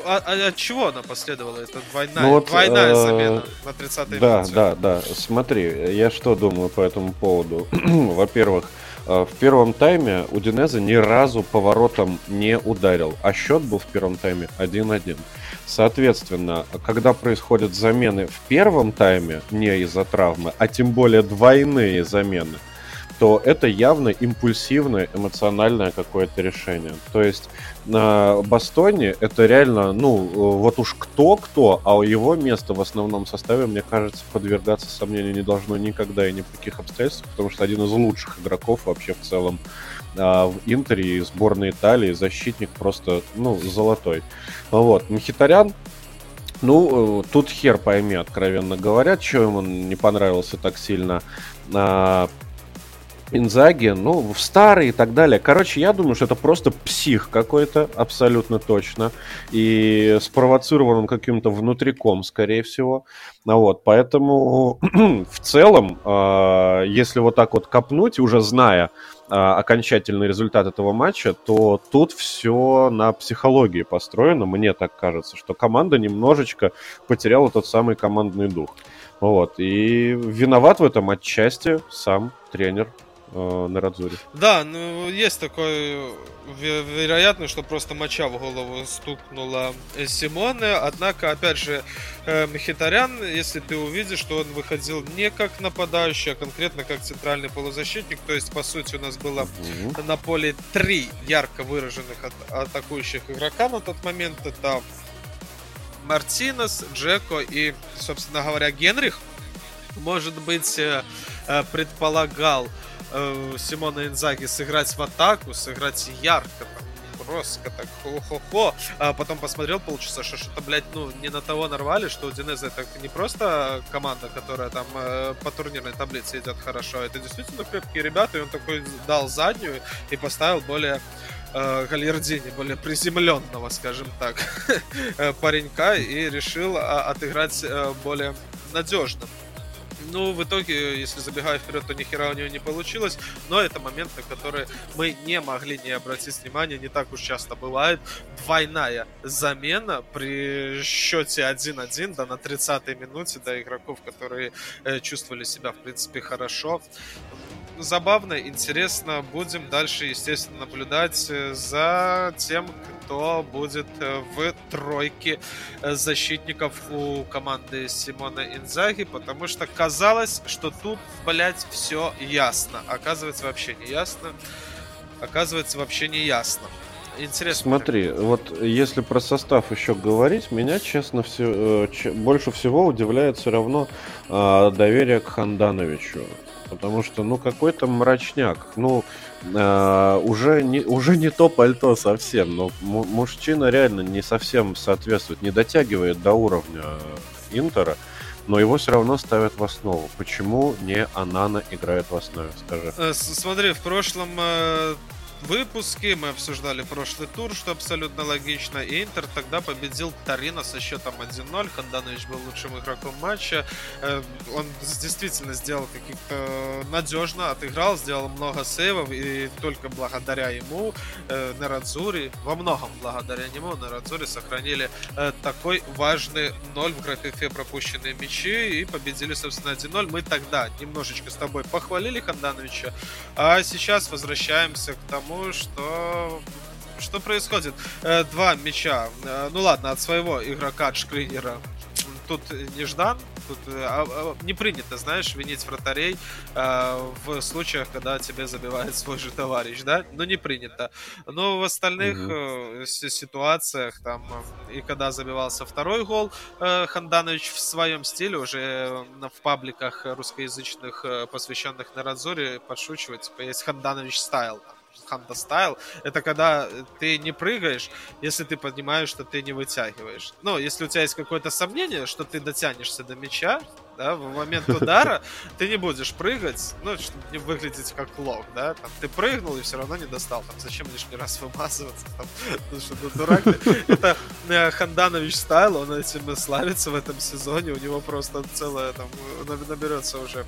а, а от чего она последовала? Это двойная, ну вот, двойная э, замена на 30-й Да, минуте. да, да. Смотри, я что думаю по этому поводу. Во-первых, в первом тайме Удинеза ни разу поворотом не ударил, а счет был в первом тайме 1-1. Соответственно, когда происходят замены в первом тайме, не из-за травмы, а тем более двойные замены, то это явно импульсивное, эмоциональное какое-то решение. То есть на Бастоне это реально, ну, вот уж кто-кто, а его место в основном составе, мне кажется, подвергаться сомнению не должно никогда и ни при каких обстоятельствах, потому что один из лучших игроков вообще в целом а, в Интере и сборной Италии, защитник просто, ну, золотой. Вот, Мхитарян, ну, э, тут хер пойми, откровенно говоря, что ему не понравился так сильно. А, Инзаги, ну, в старые и так далее. Короче, я думаю, что это просто псих какой-то, абсолютно точно. И спровоцирован он каким-то внутриком, скорее всего. Ну, вот, поэтому в целом, э, если вот так вот копнуть, уже зная э, окончательный результат этого матча, то тут все на психологии построено. Мне так кажется, что команда немножечко потеряла тот самый командный дух. Вот. И виноват в этом отчасти сам тренер э, на Радзоре. Да, ну есть такой вероятность, что просто моча в голову стукнула Симоне. Однако, опять же, э, Мхитарян, если ты увидишь, что он выходил не как нападающий, а конкретно как центральный полузащитник, то есть, по сути, у нас было угу. на поле три ярко выраженных атакующих игрока на тот момент. Это Мартинес, Джеко и, собственно говоря, Генрих. Может быть, э, э, предполагал э, Симона Инзаги сыграть в атаку, сыграть ярко, там, броско, так, хо-хо-хо. А потом посмотрел полчаса, что что-то, блядь, ну, не на того нарвали, что у Динеза это не просто команда, которая там э, по турнирной таблице идет хорошо, это действительно крепкие ребята, и он такой дал заднюю и поставил более э, более приземленного, скажем так, э, паренька, и решил а, отыграть э, более надежно. Ну, в итоге, если забегая вперед, то ни хера у него не получилось. Но это моменты, которые мы не могли не обратить внимания. Не так уж часто бывает. Двойная замена при счете 1-1, да, на 30-й минуте, да, игроков, которые э, чувствовали себя, в принципе, хорошо забавно, интересно. Будем дальше, естественно, наблюдать э, за тем, кто будет э, в тройке э, защитников у команды Симона Инзаги, потому что казалось, что тут, блядь, все ясно. Оказывается, вообще не ясно. Оказывается, вообще не ясно. Интересно. Смотри, вот если про состав еще говорить, меня, честно, все, больше всего удивляет все равно э, доверие к Хандановичу. Потому что, ну, какой-то мрачняк. Ну, э, уже, не, уже не то пальто совсем. Но мужчина реально не совсем соответствует, не дотягивает до уровня Интера. Но его все равно ставят в основу. Почему не Анана играет в основе, скажи? Э, смотри, в прошлом э, выпуске мы обсуждали прошлый тур, что абсолютно логично. И Интер тогда победил Тарина со счетом 1-0. Ханданович был лучшим игроком матча. Э, он действительно сделал каких-то надежно, отыграл, сделал много сейвов. И только благодаря ему э, Нерадзури, во многом благодаря нему Нерадзури сохранили э, такой важный ноль в графике пропущенные мячи и победили, собственно, 1-0. Мы тогда немножечко с тобой похвалили Хандановича, а сейчас возвращаемся к тому, тому, что что происходит? Э, два мяча. Э, ну ладно, от своего игрока, Шкринера. Тут неждан, тут э, а, а, не принято, знаешь, винить вратарей э, в случаях, когда тебе забивает свой же товарищ, да? Ну, не принято. Но в остальных э, ситуациях, там, и когда забивался второй гол, э, Ханданович в своем стиле уже в пабликах русскоязычных, посвященных на Радзоре, подшучивает, типа, есть Ханданович стайл, там, Ханда стайл, это когда ты не прыгаешь, если ты понимаешь, что ты не вытягиваешь. Ну, если у тебя есть какое-то сомнение, что ты дотянешься до мяча, да, в момент удара ты не будешь прыгать, ну, чтобы не выглядеть как лох, да, там, ты прыгнул и все равно не достал, там, зачем лишний раз вымазываться, там, ну, что ты дурак, это э, Ханданович стайл, он этим славится в этом сезоне, у него просто целое, там, наберется уже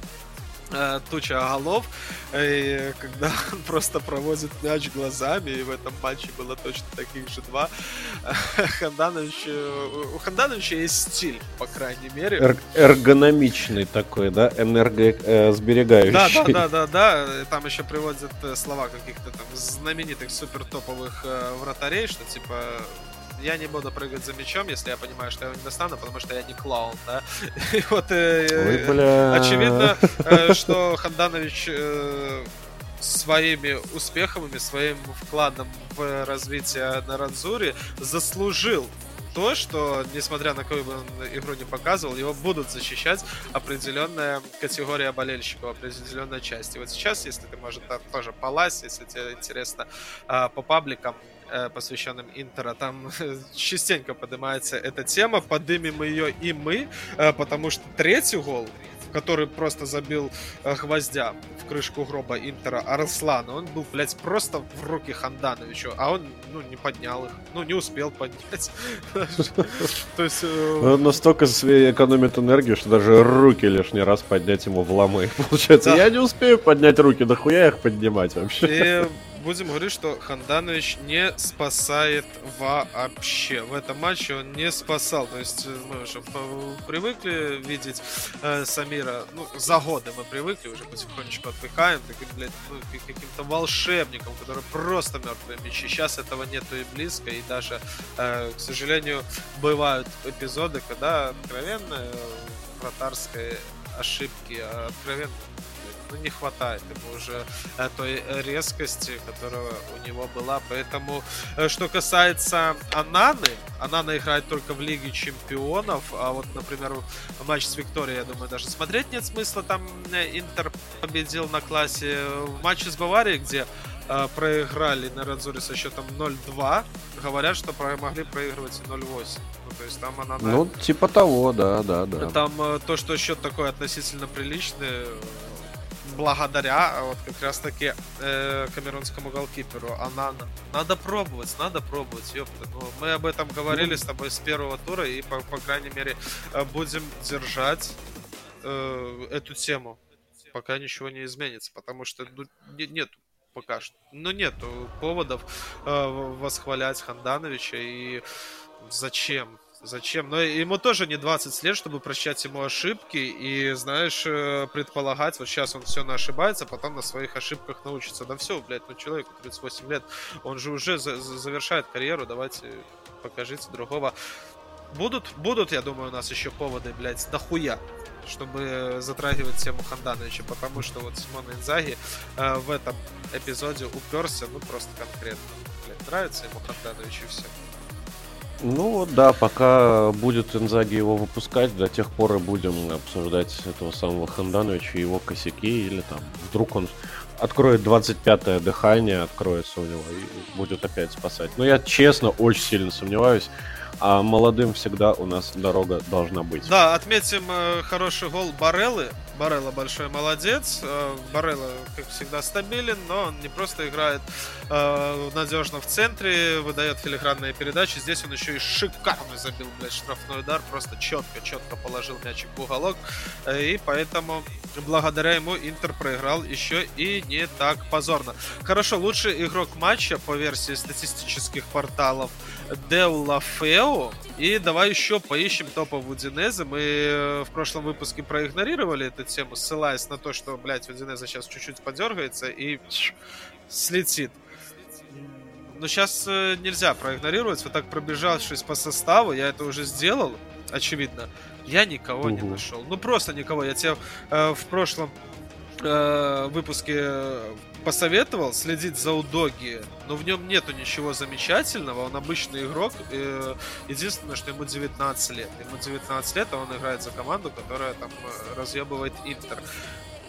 туча голов, и когда он просто проводит мяч глазами, и в этом матче было точно таких же два, Ханданович, э, у Хандановича есть стиль, по крайней мере. Эр эргономичный такой, да, энергосберегающий. Да, да, да, да, да, там еще приводят э, слова каких-то там знаменитых супер топовых вратарей, что типа я не буду прыгать за мячом, если я понимаю, что я его не достану, потому что я не клоун, да. И вот э, Ой, бля. очевидно, э, что Ханданович э, своими успехами, своим вкладом в развитие на Ранзуре заслужил то, что, несмотря на какую бы он игру не показывал, его будут защищать определенная категория болельщиков, определенная часть. И вот сейчас, если ты, может, тоже полазь, если тебе интересно, а, по пабликам посвященным Интера, там частенько поднимается эта тема, подымем ее и мы, э, потому что третий гол, который просто забил э, гвоздя в крышку гроба Интера Арслана, он был, блядь, просто в руки Хандановичу, а он, ну, не поднял их, ну, не успел поднять. То есть... Он настолько экономит энергию, что даже руки лишний раз поднять ему в ломы. Получается, я не успею поднять руки, нахуя их поднимать вообще? Будем говорить, что Ханданович не спасает вообще. В этом матче он не спасал. То есть э, мы уже привыкли видеть э, Самира, ну, за годы мы привыкли, уже потихонечку отвыкаем, таким, блядь, ну, каким-то волшебником, который просто мертвые мечи. Сейчас этого нету и близко, и даже, э, к сожалению, бывают эпизоды, когда откровенно вратарской ошибки, а откровенно ну, не хватает ему уже э, той резкости, которая у него была. Поэтому, э, что касается Ананы, Анана играет только в Лиге Чемпионов, а вот, например, матч с Викторией, я думаю, даже смотреть нет смысла. Там э, Интер победил на классе. В матче с Баварией, где проиграли на Радзуре со счетом 0-2, говорят, что могли проигрывать 0-8. Ну, то есть там она... Ну, типа того, да, да, да. Там то, что счет такой относительно приличный, благодаря вот как раз таки э, камерунскому голкиперу Анана. Надо пробовать, надо пробовать, ёпта. Ну, мы об этом говорили с тобой с первого тура и, по, по крайней мере, э, будем держать э, эту тему, пока ничего не изменится, потому что ну, не, нет пока что. Ну, нету поводов э, восхвалять Хандановича и зачем? Зачем? Но ему тоже не 20 лет, чтобы прощать ему ошибки и, знаешь, э, предполагать, вот сейчас он все на ошибается, потом на своих ошибках научится. Да все, блядь, ну человеку 38 лет, он же уже за завершает карьеру, давайте покажите другого. Будут, будут, я думаю, у нас еще поводы, блядь, дохуя, чтобы затрагивать тему Хандановича, потому что вот Симон Инзаги э, в этом эпизоде уперся, ну, просто конкретно. Блядь, нравится ему Ханданович и все. Ну вот да, пока будет Инзаги его выпускать, до тех пор и будем обсуждать этого самого Хандановича и его косяки, или там вдруг он откроет 25-е дыхание, откроется у него и будет опять спасать. Но я честно очень сильно сомневаюсь, а молодым всегда у нас дорога должна быть. Да, отметим э, хороший гол Бареллы. Барелла большой молодец. Э, Барелла, как всегда, стабилен, но он не просто играет э, надежно в центре, выдает филигранные передачи. Здесь он еще и шикарно забил, блядь, штрафной удар. Просто четко-четко положил мячик в уголок. Э, и поэтому благодаря ему Интер проиграл еще и не так позорно. Хорошо, лучший игрок матча по версии статистических порталов Деула Фео. И давай еще поищем топов Удинеза. Мы в прошлом выпуске проигнорировали эту тему, ссылаясь на то, что, блядь, Удинеза сейчас чуть-чуть подергается и слетит. Но сейчас э, нельзя проигнорировать. Вот так пробежавшись по составу, я это уже сделал, очевидно. Я никого угу. не нашел. Ну просто никого. Я тебе э, в прошлом э, выпуске посоветовал следить за Удоги, но в нем нету ничего замечательного, он обычный игрок, э, единственное, что ему 19 лет. Ему 19 лет, а он играет за команду, которая там э, разъебывает Интер.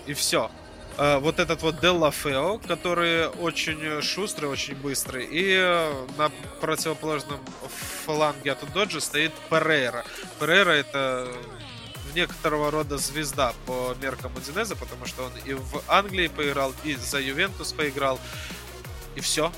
И все. Э, вот этот вот Делла Фео, который очень шустрый, очень быстрый. И на противоположном фланге от Доджи стоит Перейра. Перейра это некоторого рода звезда по меркам Удинеза, потому что он и в Англии поиграл, и за Ювентус поиграл. И все.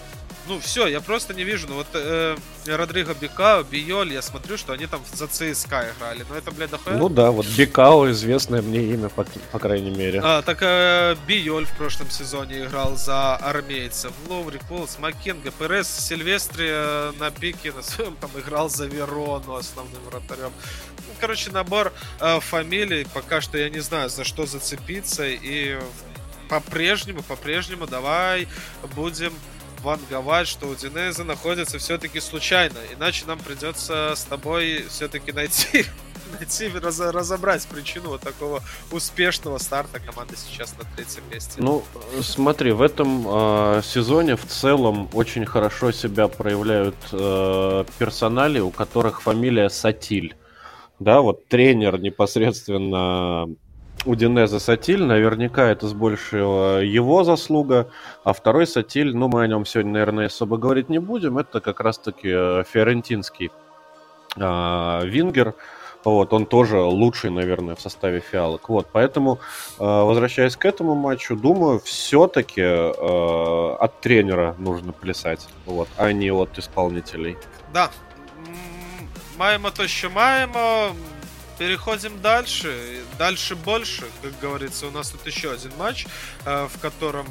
ну все, я просто не вижу. Ну вот э, Родриго Бикао, Биоль, я смотрю, что они там за ЦСКА играли. Ну это, блядь, дохуя. Ну да, вот Бикао известное мне имя, по, по крайней мере. А, так э, Биоль в прошлом сезоне играл за армейцев. Ловри, Полс, Маккенга, Перес, Сильвестри э, на пике на своем там играл за Верону основным вратарем. Короче, набор э, фамилий. Пока что я не знаю, за что зацепиться. И по-прежнему, по-прежнему давай будем ванговать, что у Динеза находится все-таки случайно. Иначе нам придется с тобой все-таки найти найти, раз, разобрать причину вот такого успешного старта команды сейчас на третьем месте. Ну, смотри, в этом э, сезоне в целом очень хорошо себя проявляют э, персонали, у которых фамилия Сатиль. Да, вот тренер непосредственно Удинеза Сатиль, наверняка это с большего его заслуга, а второй Сатиль, ну мы о нем сегодня, наверное, особо говорить не будем, это как раз-таки э, фиорентинский э, вингер, вот, он тоже лучший, наверное, в составе фиалок. Вот, поэтому, э, возвращаясь к этому матчу, думаю, все-таки э, от тренера нужно плясать, вот, а не от исполнителей. Да, маємо то, що маємо. Переходим дальше. Дальше больше, как говорится. У нас тут еще один матч, э, в котором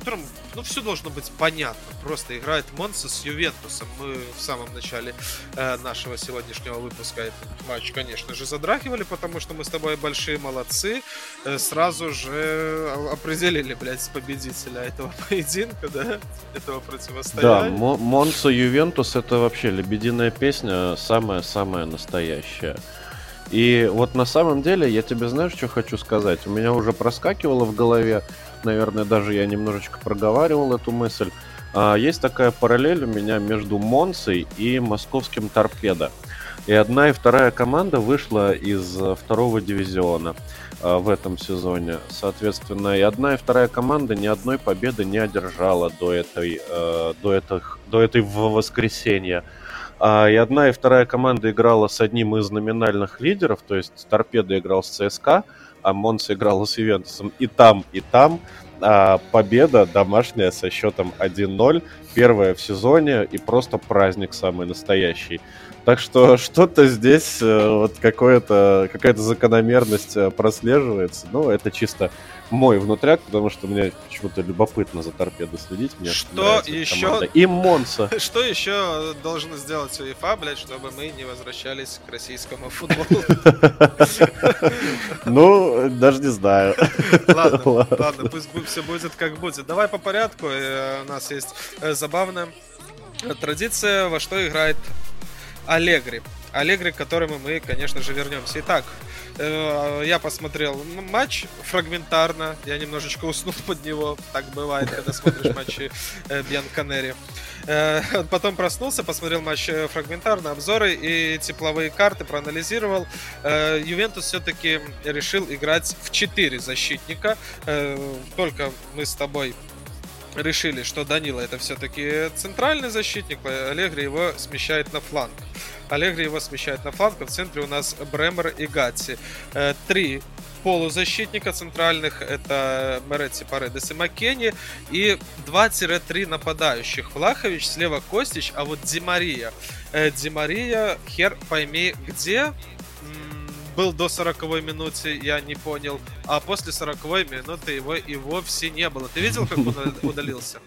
котором, ну, все должно быть понятно. Просто играет Монса с Ювентусом. Мы в самом начале э, нашего сегодняшнего выпуска этот матч, конечно же, задрахивали, потому что мы с тобой большие молодцы. Э, сразу же определили, блядь, победителя этого поединка, да? Этого противостояния. Да, Монса Ювентус это вообще лебединая песня, самая-самая настоящая. И вот на самом деле я тебе знаешь, что хочу сказать? У меня уже проскакивало в голове, наверное, даже я немножечко проговаривал эту мысль. А, есть такая параллель у меня между Монсой и московским Торпедо. И одна и вторая команда вышла из второго дивизиона а, в этом сезоне. Соответственно, и одна и вторая команда ни одной победы не одержала до этой, э, до этих, до этой воскресенья. А, и одна и вторая команда играла с одним из номинальных лидеров, то есть Торпедо играл с ЦСКА, а Монса играла с Ивентусом и там, и там. А, победа домашняя со счетом 1-0, первая в сезоне и просто праздник самый настоящий. Так что что-то здесь, э, вот какое-то, какая-то закономерность э, прослеживается. Ну, это чисто мой внутряк, потому что мне почему-то любопытно за торпедо следить. Мне что еще... И Монса. Что еще должен сделать УЕФА, блядь, чтобы мы не возвращались к российскому футболу? Ну, даже не знаю. Ладно, ладно, пусть все будет как будет. Давай по порядку. Э, у нас есть забавная традиция, во что играет Аллегри. Аллегри, к которому мы, конечно же, вернемся. Итак, э, я посмотрел матч фрагментарно, я немножечко уснул под него, так бывает, когда смотришь матчи э, Бьянканери. Э, потом проснулся, посмотрел матч э, фрагментарно, обзоры и тепловые карты проанализировал. Ювентус все-таки решил играть в 4 защитника. Только мы с тобой решили, что Данила это все-таки центральный защитник, Аллегри его смещает на фланг. Аллегри его смещает на фланг, а в центре у нас Бремер и Гатси. Э, три полузащитника центральных, это Меретти, Паредес и Маккенни, и 2-3 нападающих. Влахович, слева Костич, а вот Димария. Э, Димария, хер пойми где, был до 40 минуты, я не понял, а после 40 минуты его и вовсе не было. Ты видел, как он удалился?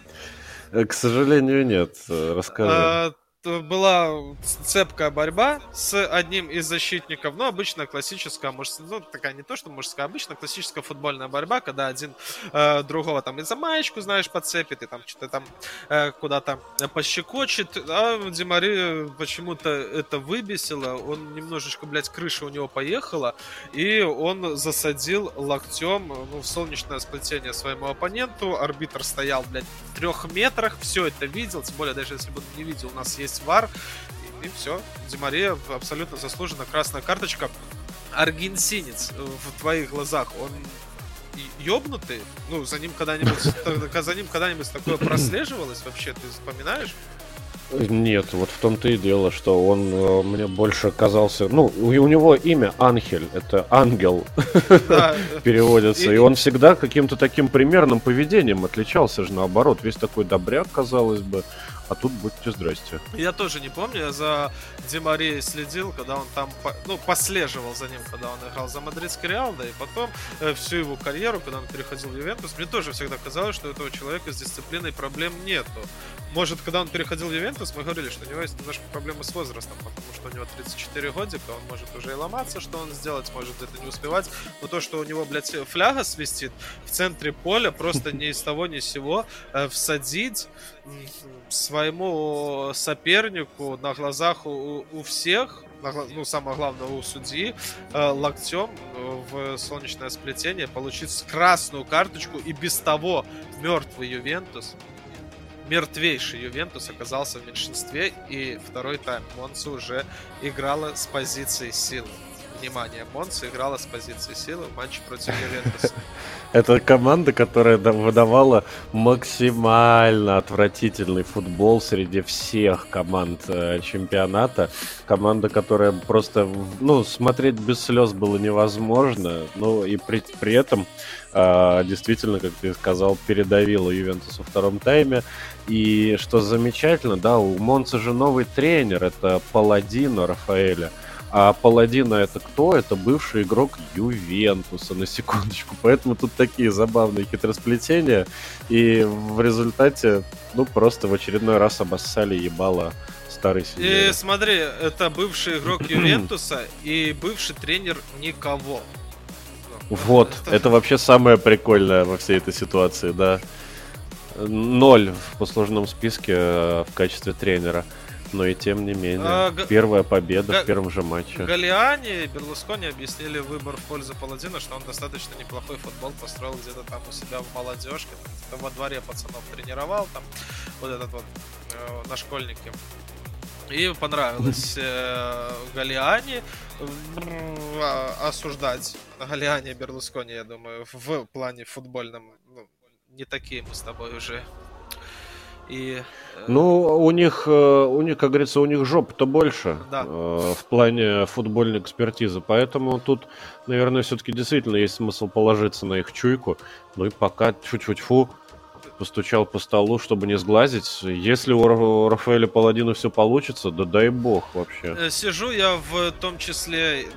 К сожалению, нет. Расскажи. Была цепкая борьба с одним из защитников, ну, обычно классическая, может, ну, такая не то, что мужская, обычно классическая футбольная борьба, когда один э, другого там и за маечку, знаешь, подцепит, и там что-то там э, куда-то пощекочет, а Димари почему-то это выбесило, он немножечко, блядь, крыша у него поехала, и он засадил локтем ну, в солнечное сплетение своему оппоненту, арбитр стоял, блядь, в трех метрах, все это видел, тем более, даже если бы он не видел, у нас есть есть вар, и, и все. Димария абсолютно заслуженно красная карточка. Аргентинец в твоих глазах, он ёбнутый? Ну, за ним когда-нибудь за ним когда-нибудь такое прослеживалось вообще, ты вспоминаешь? Нет, вот в том-то и дело, что он э, мне больше казался... Ну, у, у него имя Анхель, это ангел да. переводится. И... и он всегда каким-то таким примерным поведением отличался же наоборот. Весь такой добряк, казалось бы. А тут будьте здрасте. Я тоже не помню, я за Демарией следил, когда он там, ну, послеживал за ним, когда он играл за Мадридский Реал, да, и потом э, всю его карьеру, когда он переходил в Ювентус, мне тоже всегда казалось, что у этого человека с дисциплиной проблем нету. Может, когда он переходил в Ювентус, мы говорили, что у него есть немножко проблемы с возрастом, потому что у него 34 годика, он может уже и ломаться, что он сделать, может это не успевать, но то, что у него, блядь, фляга свистит в центре поля, просто ни из того, ни с сего, э, всадить своему сопернику на глазах у, у всех, ну, самое главное, у судьи, э, локтем в солнечное сплетение, получить красную карточку и без того мертвый Ювентус, мертвейший Ювентус оказался в меньшинстве, и второй тайм. Монца уже играла с позиции силы внимание, Монса играла с позиции силы в матче против Ювентуса. Это команда, которая выдавала максимально отвратительный футбол среди всех команд э, чемпионата. Команда, которая просто, ну, смотреть без слез было невозможно. Ну, и при, при этом э, действительно, как ты сказал, передавила Ювентус во втором тайме. И что замечательно, да, у Монца же новый тренер, это Паладино Рафаэля. А Паладина это кто? Это бывший игрок Ювентуса, на секундочку. Поэтому тут такие забавные хитросплетения. И в результате, ну, просто в очередной раз обоссали ебало старый сидели. И смотри, это бывший игрок Ювентуса и бывший тренер никого. Вот, это вообще самое прикольное во всей этой ситуации, да. Ноль в послужном списке э, в качестве тренера но и тем не менее. А, Первая победа в первом же матче. Галиани и Берлускони объяснили выбор в пользу Паладина, что он достаточно неплохой футбол построил где-то там у себя в молодежке, там, во дворе пацанов тренировал, там вот этот вот э, на школьнике. И понравилось э, Галиани э, осуждать Галиани и Берлускони, я думаю, в плане футбольном. Ну, не такие мы с тобой уже и, э, ну, у них, э, у них, как говорится, у них жоп-то больше да. э, в плане футбольной экспертизы. Поэтому тут, наверное, все-таки действительно есть смысл положиться на их чуйку. Ну и пока чуть-чуть-фу постучал по столу, чтобы не сглазить. Если у Рафаэля Паладина все получится, да дай бог вообще. Э, сижу я в том числе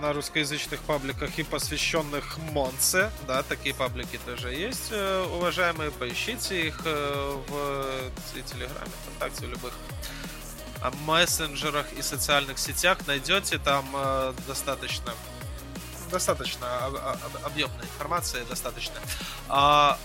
на русскоязычных пабликах и посвященных Монце, да, такие паблики тоже есть, э, уважаемые, поищите их э, в Телеграме, ВКонтакте, в любых а, мессенджерах и социальных сетях. Найдете там э, достаточно достаточно объемная информация, достаточно. А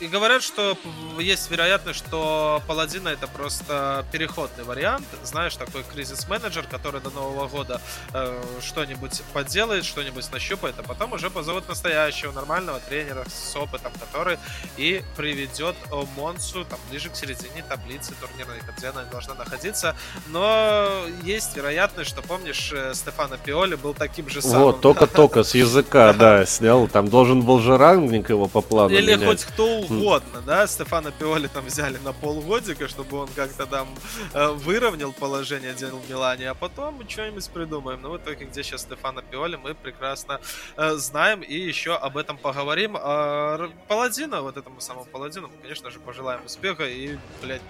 и говорят, что есть вероятность, что Паладина это просто переходный вариант. Знаешь, такой кризис-менеджер, который до Нового года э, что-нибудь поделает, что-нибудь нащупает, а потом уже позовут настоящего нормального тренера с опытом, который и приведет Монсу там ближе к середине таблицы турнирной, где она должна находиться. Но есть вероятность, что, помнишь, э, Стефано Пиоли был таким же самым. Вот, только-только с языка, да, снял. Там должен был же рангник его по плану Или хоть кто угодно, да, Стефана Пиоли там взяли на полгодика, чтобы он как-то там э, выровнял положение дел в Милане, а потом мы что-нибудь придумаем. Но в итоге, где сейчас Стефана Пиоли, мы прекрасно э, знаем и еще об этом поговорим. А Паладина, вот этому самому Паладину, конечно же, пожелаем успеха и, блядь,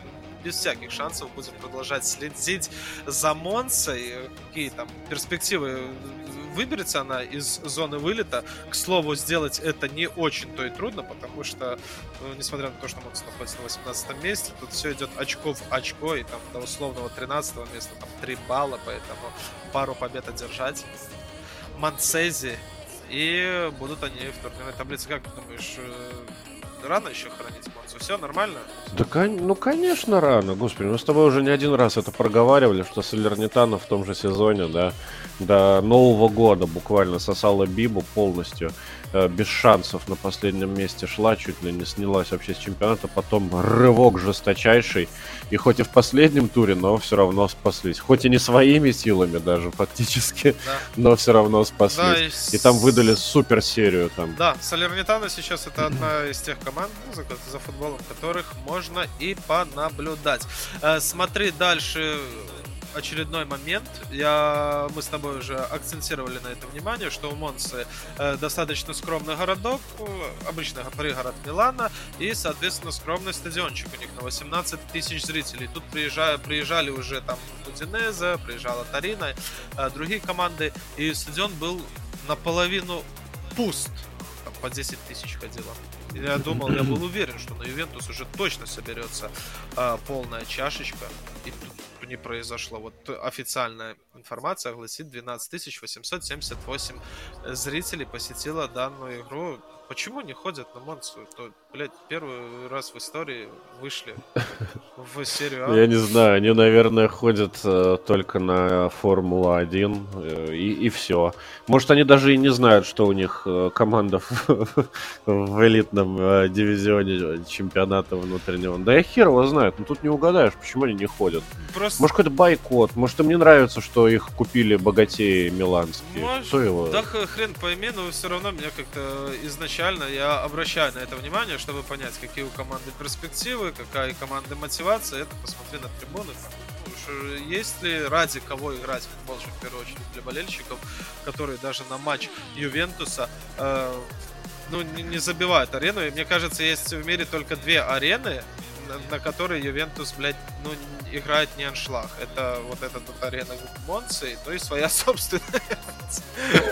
без всяких шансов будем продолжать следить за Монсой. Какие там перспективы выберется она из зоны вылета. К слову, сделать это не очень-то и трудно, потому что, ну, несмотря на то, что Монс находится на 18 месте, тут все идет очко в очко, и там до условного 13 места там 3 балла, поэтому пару побед одержать. Мансези, и будут они в турнирной таблице. Как ты думаешь, э, рано еще хранить Монсу? Все нормально? Да, ну, конечно, рано. Господи, мы с тобой уже не один раз это проговаривали, что Салернитана в том же сезоне, да, до Нового года буквально сосала Бибу полностью. Э, без шансов на последнем месте шла, чуть ли не снялась вообще с чемпионата, потом рывок жесточайший, и хоть и в последнем туре, но все равно спаслись. Хоть и не своими силами даже фактически, да. но все равно спаслись. Да, и... и там выдали супер серию там. Да, Салернитана сейчас это одна из тех команд, ну, за, за футболом которых можно и понаблюдать. Э, смотри дальше очередной момент. Я, мы с тобой уже акцентировали на это внимание, что у Монсы э, достаточно скромный городок, обычный пригород Милана, и, соответственно, скромный стадиончик у них на 18 тысяч зрителей. Тут приезжали, приезжали уже там Удинеза, приезжала Тарина, э, другие команды, и стадион был наполовину пуст. Там по 10 тысяч ходило. Я думал, я был уверен, что на Ювентус уже точно соберется э, полная чашечка. И тут не произошло. Вот официальная информация гласит 12 878 зрителей посетила данную игру. Почему не ходят на Монцу? То, блядь, первый раз в истории вышли в серию А. Я не знаю, они, наверное, ходят э, только на Формулу-1 э, и, и все. Может, они даже и не знают, что у них э, команда в, в элитном э, дивизионе чемпионата внутреннего. Да я хер его знает, но тут не угадаешь, почему они не ходят. Просто... Может, какой-то бойкот, может, им не нравится, что их купили богатеи миланские. Может, Кто его? Да хрен пойми, но все равно меня как-то изначально я обращаю на это внимание, чтобы понять, какие у команды перспективы, какая у команды мотивация. Это посмотри на трибуны. Ну, есть ли ради кого играть футбол, в первую очередь для болельщиков, которые даже на матч Ювентуса э, ну, не, не забивают арену. И мне кажется, есть в мире только две арены, на, которые Ювентус, блядь, ну, играет не аншлаг. Это вот эта вот арена Монцы, ну и своя собственная.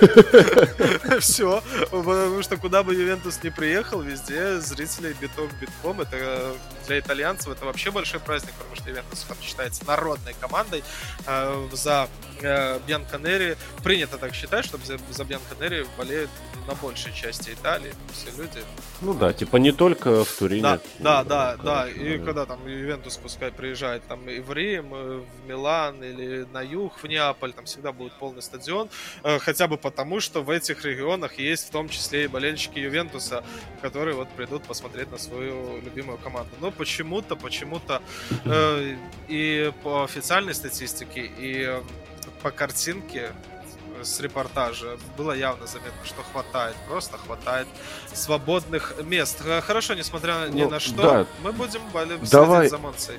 Все. Потому что куда бы Ювентус не приехал, везде зрители биток битком. Это для итальянцев это вообще большой праздник, потому что Ювентус считается народной командой. А, за э, Бьянконери принято так считать, что за Бьянконери болеют на большей части Италии все люди. Ну да, типа не только в Турине. Да, да, да, да. И когда там Ювентус пускай приезжает там и в Рим, в Милан или на юг, в Неаполь, там всегда будет полный стадион, э, хотя бы потому, что в этих регионах есть в том числе и болельщики Ювентуса, которые вот придут посмотреть на свою любимую команду. Но почему-то, почему-то э, и по официальной статистике, и э, по картинке с репортажа было явно заметно, что хватает, просто хватает свободных мест. Хорошо, несмотря ни ну, на что, да. мы будем Давай. за Монцей.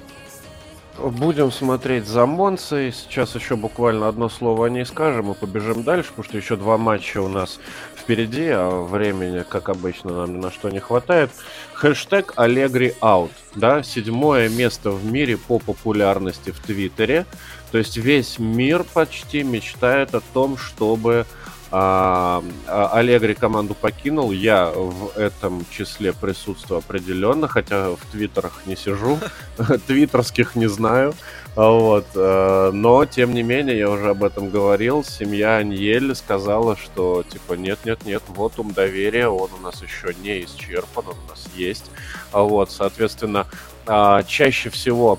Будем смотреть за Монцей. Сейчас еще буквально одно слово о ней скажем и побежим дальше, потому что еще два матча у нас впереди, а времени, как обычно, нам ни на что не хватает. Хэштег Allegri Out. Да, седьмое место в мире по популярности в Твиттере. То есть весь мир почти мечтает о том, чтобы а, а, Аллегри команду покинул. Я в этом числе присутствую определенно, хотя в твиттерах не сижу, твиттерских не знаю. Вот. Э, но, тем не менее, я уже об этом говорил. Семья Аньель сказала, что, типа, нет-нет-нет, вот ум доверия, он у нас еще не исчерпан, он у нас есть. Вот, соответственно, а, чаще всего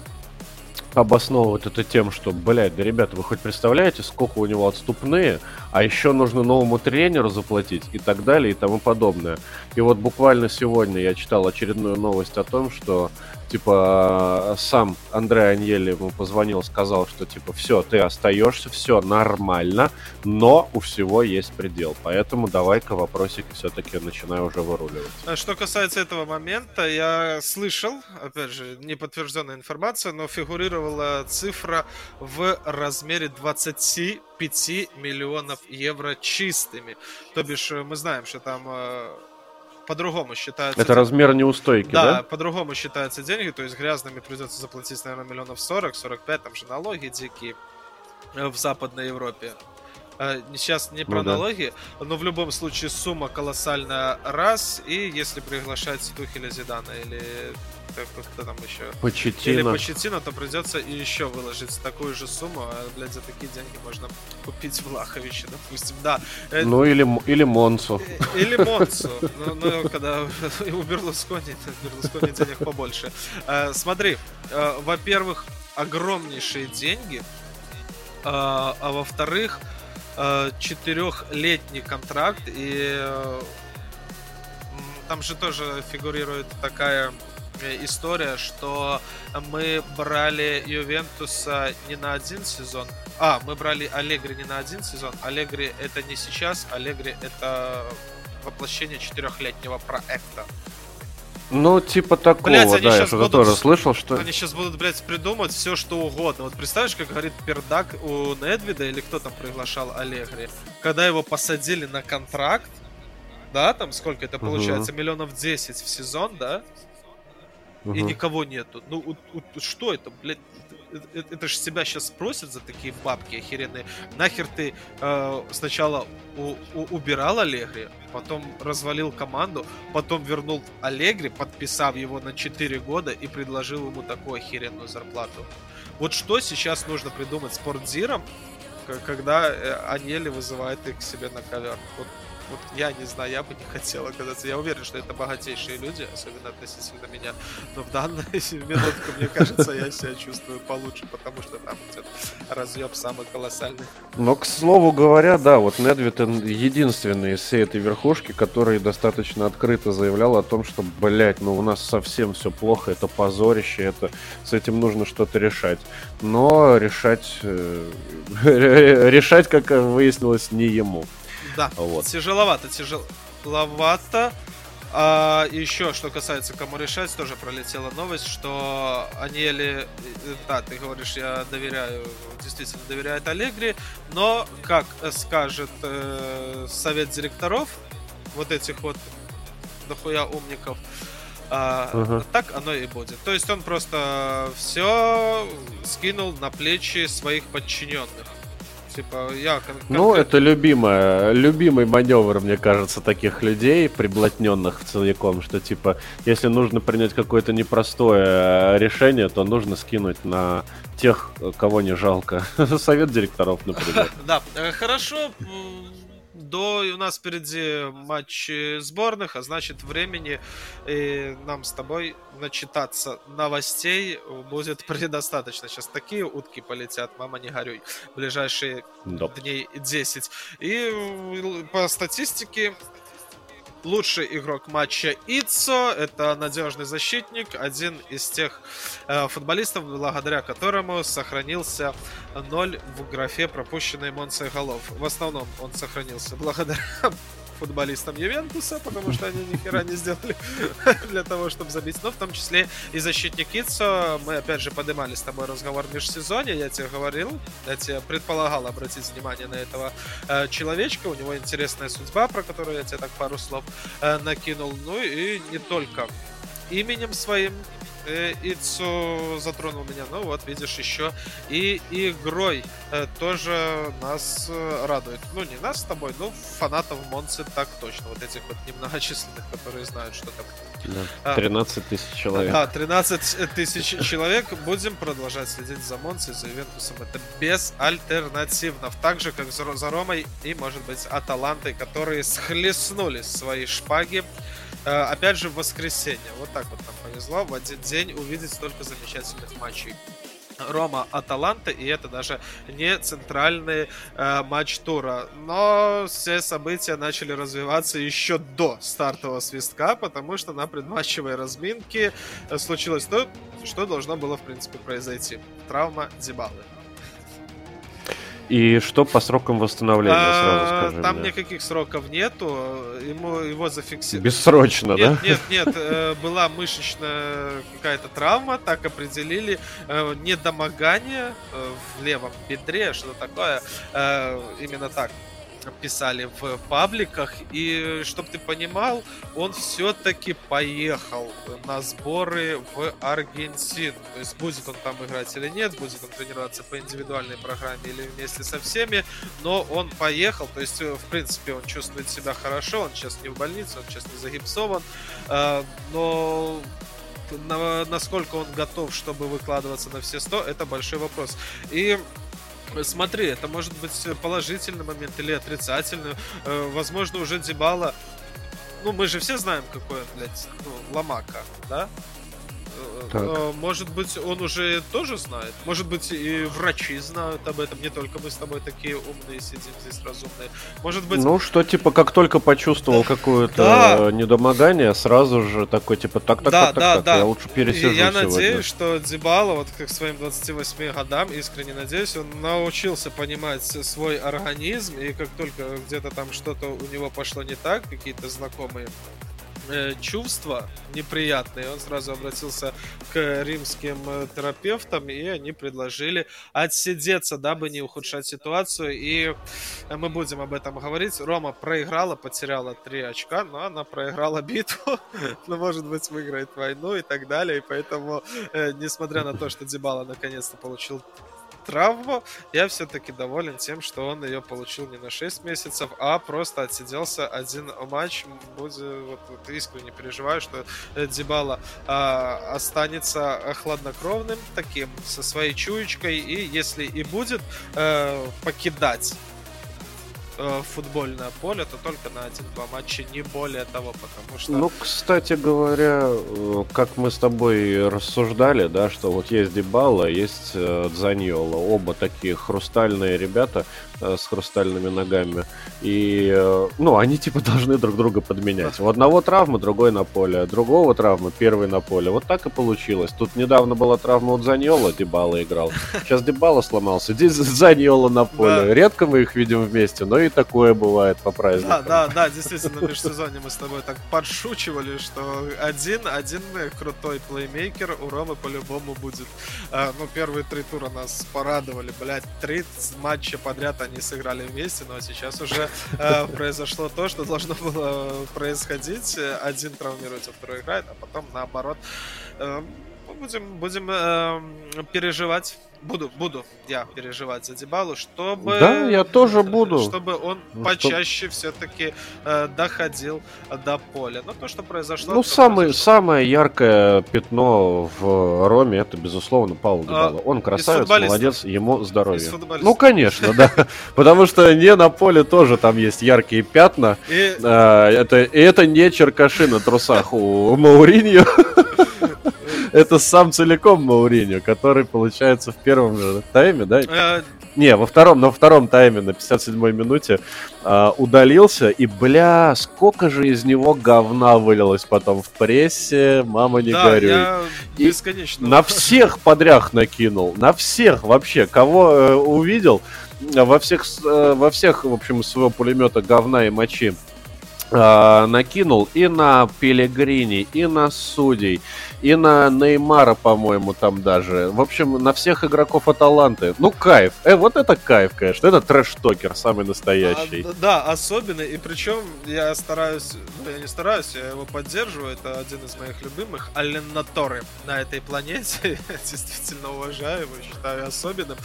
обосновывают это тем, что, блядь, да, ребята, вы хоть представляете, сколько у него отступные, а еще нужно новому тренеру заплатить и так далее и тому подобное. И вот буквально сегодня я читал очередную новость о том, что типа, сам Андрей Аньели ему позвонил, сказал, что, типа, все, ты остаешься, все нормально, но у всего есть предел. Поэтому давай-ка вопросики все-таки начинаю уже выруливать. А что касается этого момента, я слышал, опять же, неподтвержденная информация, но фигурировала цифра в размере 25 миллионов евро чистыми. То бишь, мы знаем, что там э, по-другому считается... Это размер неустойки, да? Да, по-другому считаются деньги, то есть грязными придется заплатить, наверное, миллионов 40, 45, там же налоги дикие э, в Западной Европе. Э, сейчас не про ну, налоги, да. но в любом случае сумма колоссальная раз, и если приглашать Тухеля Зидана или кто там еще. Почетина. Или Почетина, то придется и еще выложить такую же сумму, а, блядь, за такие деньги можно купить Влаховича, допустим, да. Э, ну, или, или Монсу. Э, или Монсу. Ну, ну, когда у Берлускони, Берлускони денег побольше. Э, смотри, во-первых, огромнейшие деньги, а, а во-вторых, четырехлетний контракт и там же тоже фигурирует такая э, история, что мы брали Ювентуса не на один сезон. А, мы брали Аллегри не на один сезон. Аллегри это не сейчас, Аллегри это воплощение четырехлетнего проекта. Ну, типа такого, блядь, да, я что-то тоже слышал, что... Они сейчас будут, блядь, придумать все, что угодно. Вот представляешь, как говорит Пердак у Недвида, или кто там приглашал Аллегри, когда его посадили на контракт, да, там сколько это получается, угу. миллионов 10 в сезон, да, угу. и никого нету. Ну, у, у, что это, блядь, это, это же себя сейчас спросят за такие бабки охеренные. Нахер ты э, сначала у, у, убирал Аллегри, потом развалил команду, потом вернул Аллегри, подписав его на 4 года и предложил ему такую охеренную зарплату. Вот что сейчас нужно придумать спортзиром, когда э, Анели вызывает их к себе на ковер. Вот вот я не знаю, я бы не хотел оказаться. Я уверен, что это богатейшие люди, особенно относительно меня. Но в данную минутку, мне кажется, я себя чувствую получше, потому что там идет разъеб самый колоссальный. Но, к слову говоря, да, вот Недвид единственный из всей этой верхушки, который достаточно открыто заявлял о том, что, блядь, ну у нас совсем все плохо, это позорище, это с этим нужно что-то решать. Но решать, э, решать, как выяснилось, не ему. Да, вот. тяжеловато, тяжеловато. А еще, что касается кому решать, тоже пролетела новость, что Анели, э, да, ты говоришь, я доверяю, действительно доверяет Аллегри, но, как скажет э, совет директоров, вот этих вот дохуя умников, а, uh-huh. так оно и будет. То есть он просто все скинул на плечи своих подчиненных. Типа, я Ну, это любимая, любимый маневр, мне кажется, таких людей, приблотненных целиком, что, типа, если нужно принять какое-то непростое э, решение, то нужно скинуть на тех, кого не жалко. Совет директоров, например. Да, э, хорошо до у нас впереди матч сборных, а значит времени и нам с тобой начитаться новостей будет предостаточно. Сейчас такие утки полетят, мама не горюй, ближайшие да. дней 10. И по статистике лучший игрок матча Ицо. Это надежный защитник, один из тех э, футболистов, благодаря которому сохранился ноль в графе пропущенной Монцей голов. В основном он сохранился благодаря футболистам Ювентуса, потому что они ни хера не сделали для того, чтобы забить. Но в том числе и защитник Ицо. Мы опять же поднимали с тобой разговор в межсезонье. Я тебе говорил, я тебе предполагал обратить внимание на этого э, человечка. У него интересная судьба, про которую я тебе так пару слов э, накинул. Ну и не только именем своим э, Ицу затронул меня. Ну вот, видишь, еще и игрой э, тоже нас э, радует. Ну, не нас с тобой, но фанатов Монцы так точно. Вот этих вот немногочисленных, которые знают, что там. Да. 13 а, тысяч человек. Да, 13 тысяч человек. Будем продолжать следить за Монцей, за Ювентусом. Это безальтернативно. Так же, как за Ромой и, может быть, Аталантой, которые схлестнули свои шпаги опять же, в воскресенье. Вот так вот нам повезло в один день увидеть столько замечательных матчей. Рома Аталанта, и это даже не центральный э, матч тура. Но все события начали развиваться еще до стартового свистка, потому что на предматчевой разминке э, случилось то, что должно было, в принципе, произойти. Травма Дебалы. И что по срокам восстановления, а, сразу скажи Там мне. никаких сроков нету, ему его зафиксировали. Бессрочно, нет, да? Нет, нет, э, была мышечная какая-то травма, так определили, э, недомогание э, в левом бедре, что такое, именно так писали в пабликах. И чтобы ты понимал, он все-таки поехал на сборы в Аргентину. То есть будет он там играть или нет, будет он тренироваться по индивидуальной программе или вместе со всеми, но он поехал. То есть, в принципе, он чувствует себя хорошо, он сейчас не в больнице, он сейчас не загипсован, а, но насколько он готов, чтобы выкладываться на все 100, это большой вопрос. И Смотри, это может быть положительный момент или отрицательный. Э, возможно, уже Дебала... Ну, мы же все знаем, какой он, блядь, ну, ломака, да? Так. Э, может быть, он уже тоже знает. Может быть, и врачи знают об этом. Не только мы с тобой такие умные сидим здесь разумные. Может быть... Ну, что, типа, как только почувствовал какое-то да. недомогание, сразу же такой, типа, так, так, да, так, да, так, да. я лучше пересижу Я сегодня. надеюсь, что Дебала, вот как своим 28 годам, искренне надеюсь, он научился понимать свой организм, и как только где-то там что-то у него пошло не так, какие-то знакомые э, чувства неприятные, он сразу обратился к римским э, терапевтам, и они предложили отсидеться, дабы не ухудшать ситуацию. И мы будем об этом говорить. Рома проиграла, потеряла три очка, но она проиграла битву, но, может быть, выиграет войну и так далее. И поэтому, э, несмотря на то, что Дебала наконец-то получил травму, я все-таки доволен тем, что он ее получил не на 6 месяцев, а просто отсиделся один матч. Буду, вот, вот искренне переживаю, что Дебала а, останется хладнокровным таким, со своей чуечкой, и если и будет а, покидать э, футбольное поле, то только на один-два матча, не более того, потому что... Ну, кстати говоря, э, как мы с тобой рассуждали, да, что вот есть Дебала, есть э, Дзаньола, оба такие хрустальные ребята, с хрустальными ногами. И, э, ну, они типа должны друг друга подменять. У одного травма, другой на поле, другого травма, первый на поле. Вот так и получилось. Тут недавно была травма у Заньола, Дебала играл. Сейчас Дебала сломался, здесь Заньола на поле. Да. Редко мы их видим вместе, но и такое бывает по праздникам. Да, да, да, действительно, в межсезонье мы с тобой так подшучивали, что один, один крутой плеймейкер у Ромы по-любому будет. А, ну, первые три тура нас порадовали, блядь, 30 матча подряд они сыграли вместе, но сейчас уже э, произошло то, что должно было происходить. Один травмируется, второй играет, а потом наоборот. Э, будем, будем э, переживать буду, буду я переживать за Дебалу, чтобы... Да, я тоже буду. Чтобы он ну, почаще что... все-таки э, доходил до поля. Но то, что произошло... Ну, самый, произошло. самое яркое пятно в Роме, это, безусловно, Паул Дебала. А, он красавец, молодец, ему здоровья. Ну, конечно, да. Потому что не на поле тоже там есть яркие пятна. И это не черкаши на трусах у Мауриньо. Это сам целиком Мауриньо, который, получается, в первом же тайме, да? Э, Не, во втором, на втором тайме, на 57-й минуте э, удалился, и, бля, сколько же из него говна вылилось потом в прессе, мама не да, горюй. Я бесконечно. И на всех подряд накинул, на всех вообще, кого э, увидел, во всех, э, во всех, в общем, своего пулемета говна и мочи э, накинул и на Пелегрини, и на судей, и на Неймара, по-моему, там даже. В общем, на всех игроков Аталанты. Ну, кайф. Э, вот это кайф, конечно. Это трэш-токер самый настоящий. А, да, особенно. И причем я стараюсь, ну, я не стараюсь, я его поддерживаю. Это один из моих любимых. Алленаторы на этой планете. я действительно уважаю его, считаю особенным.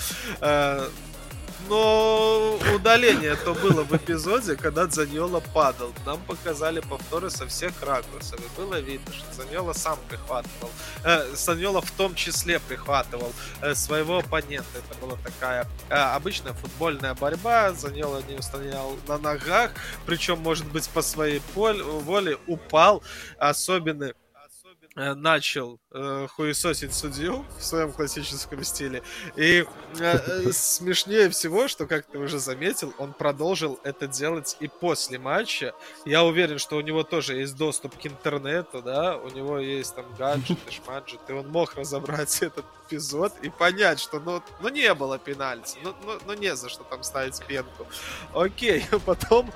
Но удаление то было в эпизоде, когда Заньола падал. Нам показали повторы со всех ракурсов. И было видно, что Заньола сам прихватывал. Э, в том числе прихватывал э, своего оппонента. Это была такая э, обычная футбольная борьба. Заньола не устоял на ногах. Причем, может быть, по своей воле упал. Особенный начал э, хуесосить судью в своем классическом стиле. И э, э, смешнее всего, что, как ты уже заметил, он продолжил это делать и после матча. Я уверен, что у него тоже есть доступ к интернету, да, у него есть там гаджеты, шмаджеты, и он мог разобрать этот эпизод и понять, что ну, ну не было пенальти, ну, ну, ну не за что там ставить пенку. Окей, потом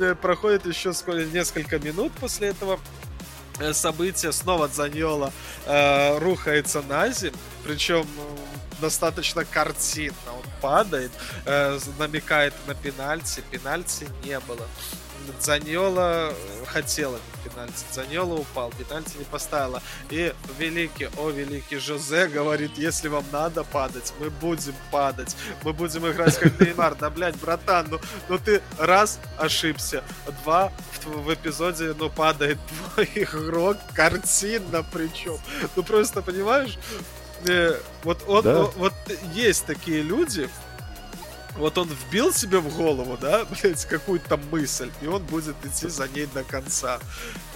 э, проходит еще сколько, несколько минут после этого, Э, события снова Заньола э, рухается на землю, причем достаточно картинно. Он падает, э, намекает на пенальти, пенальти не было. Заньола э, хотела пенальти, Заньола упал, пенальти не поставила. И великий, о великий Жозе говорит, если вам надо падать, мы будем падать, мы будем играть как Неймар. Да, блядь, братан, ну, ну ты раз ошибся, два в, в эпизоде, ну, падает твой игрок, картинно причем. Ну, просто, понимаешь, э, вот, он, да. вот есть такие люди, вот он вбил себе в голову, да, блядь, какую-то мысль, и он будет идти за ней до конца.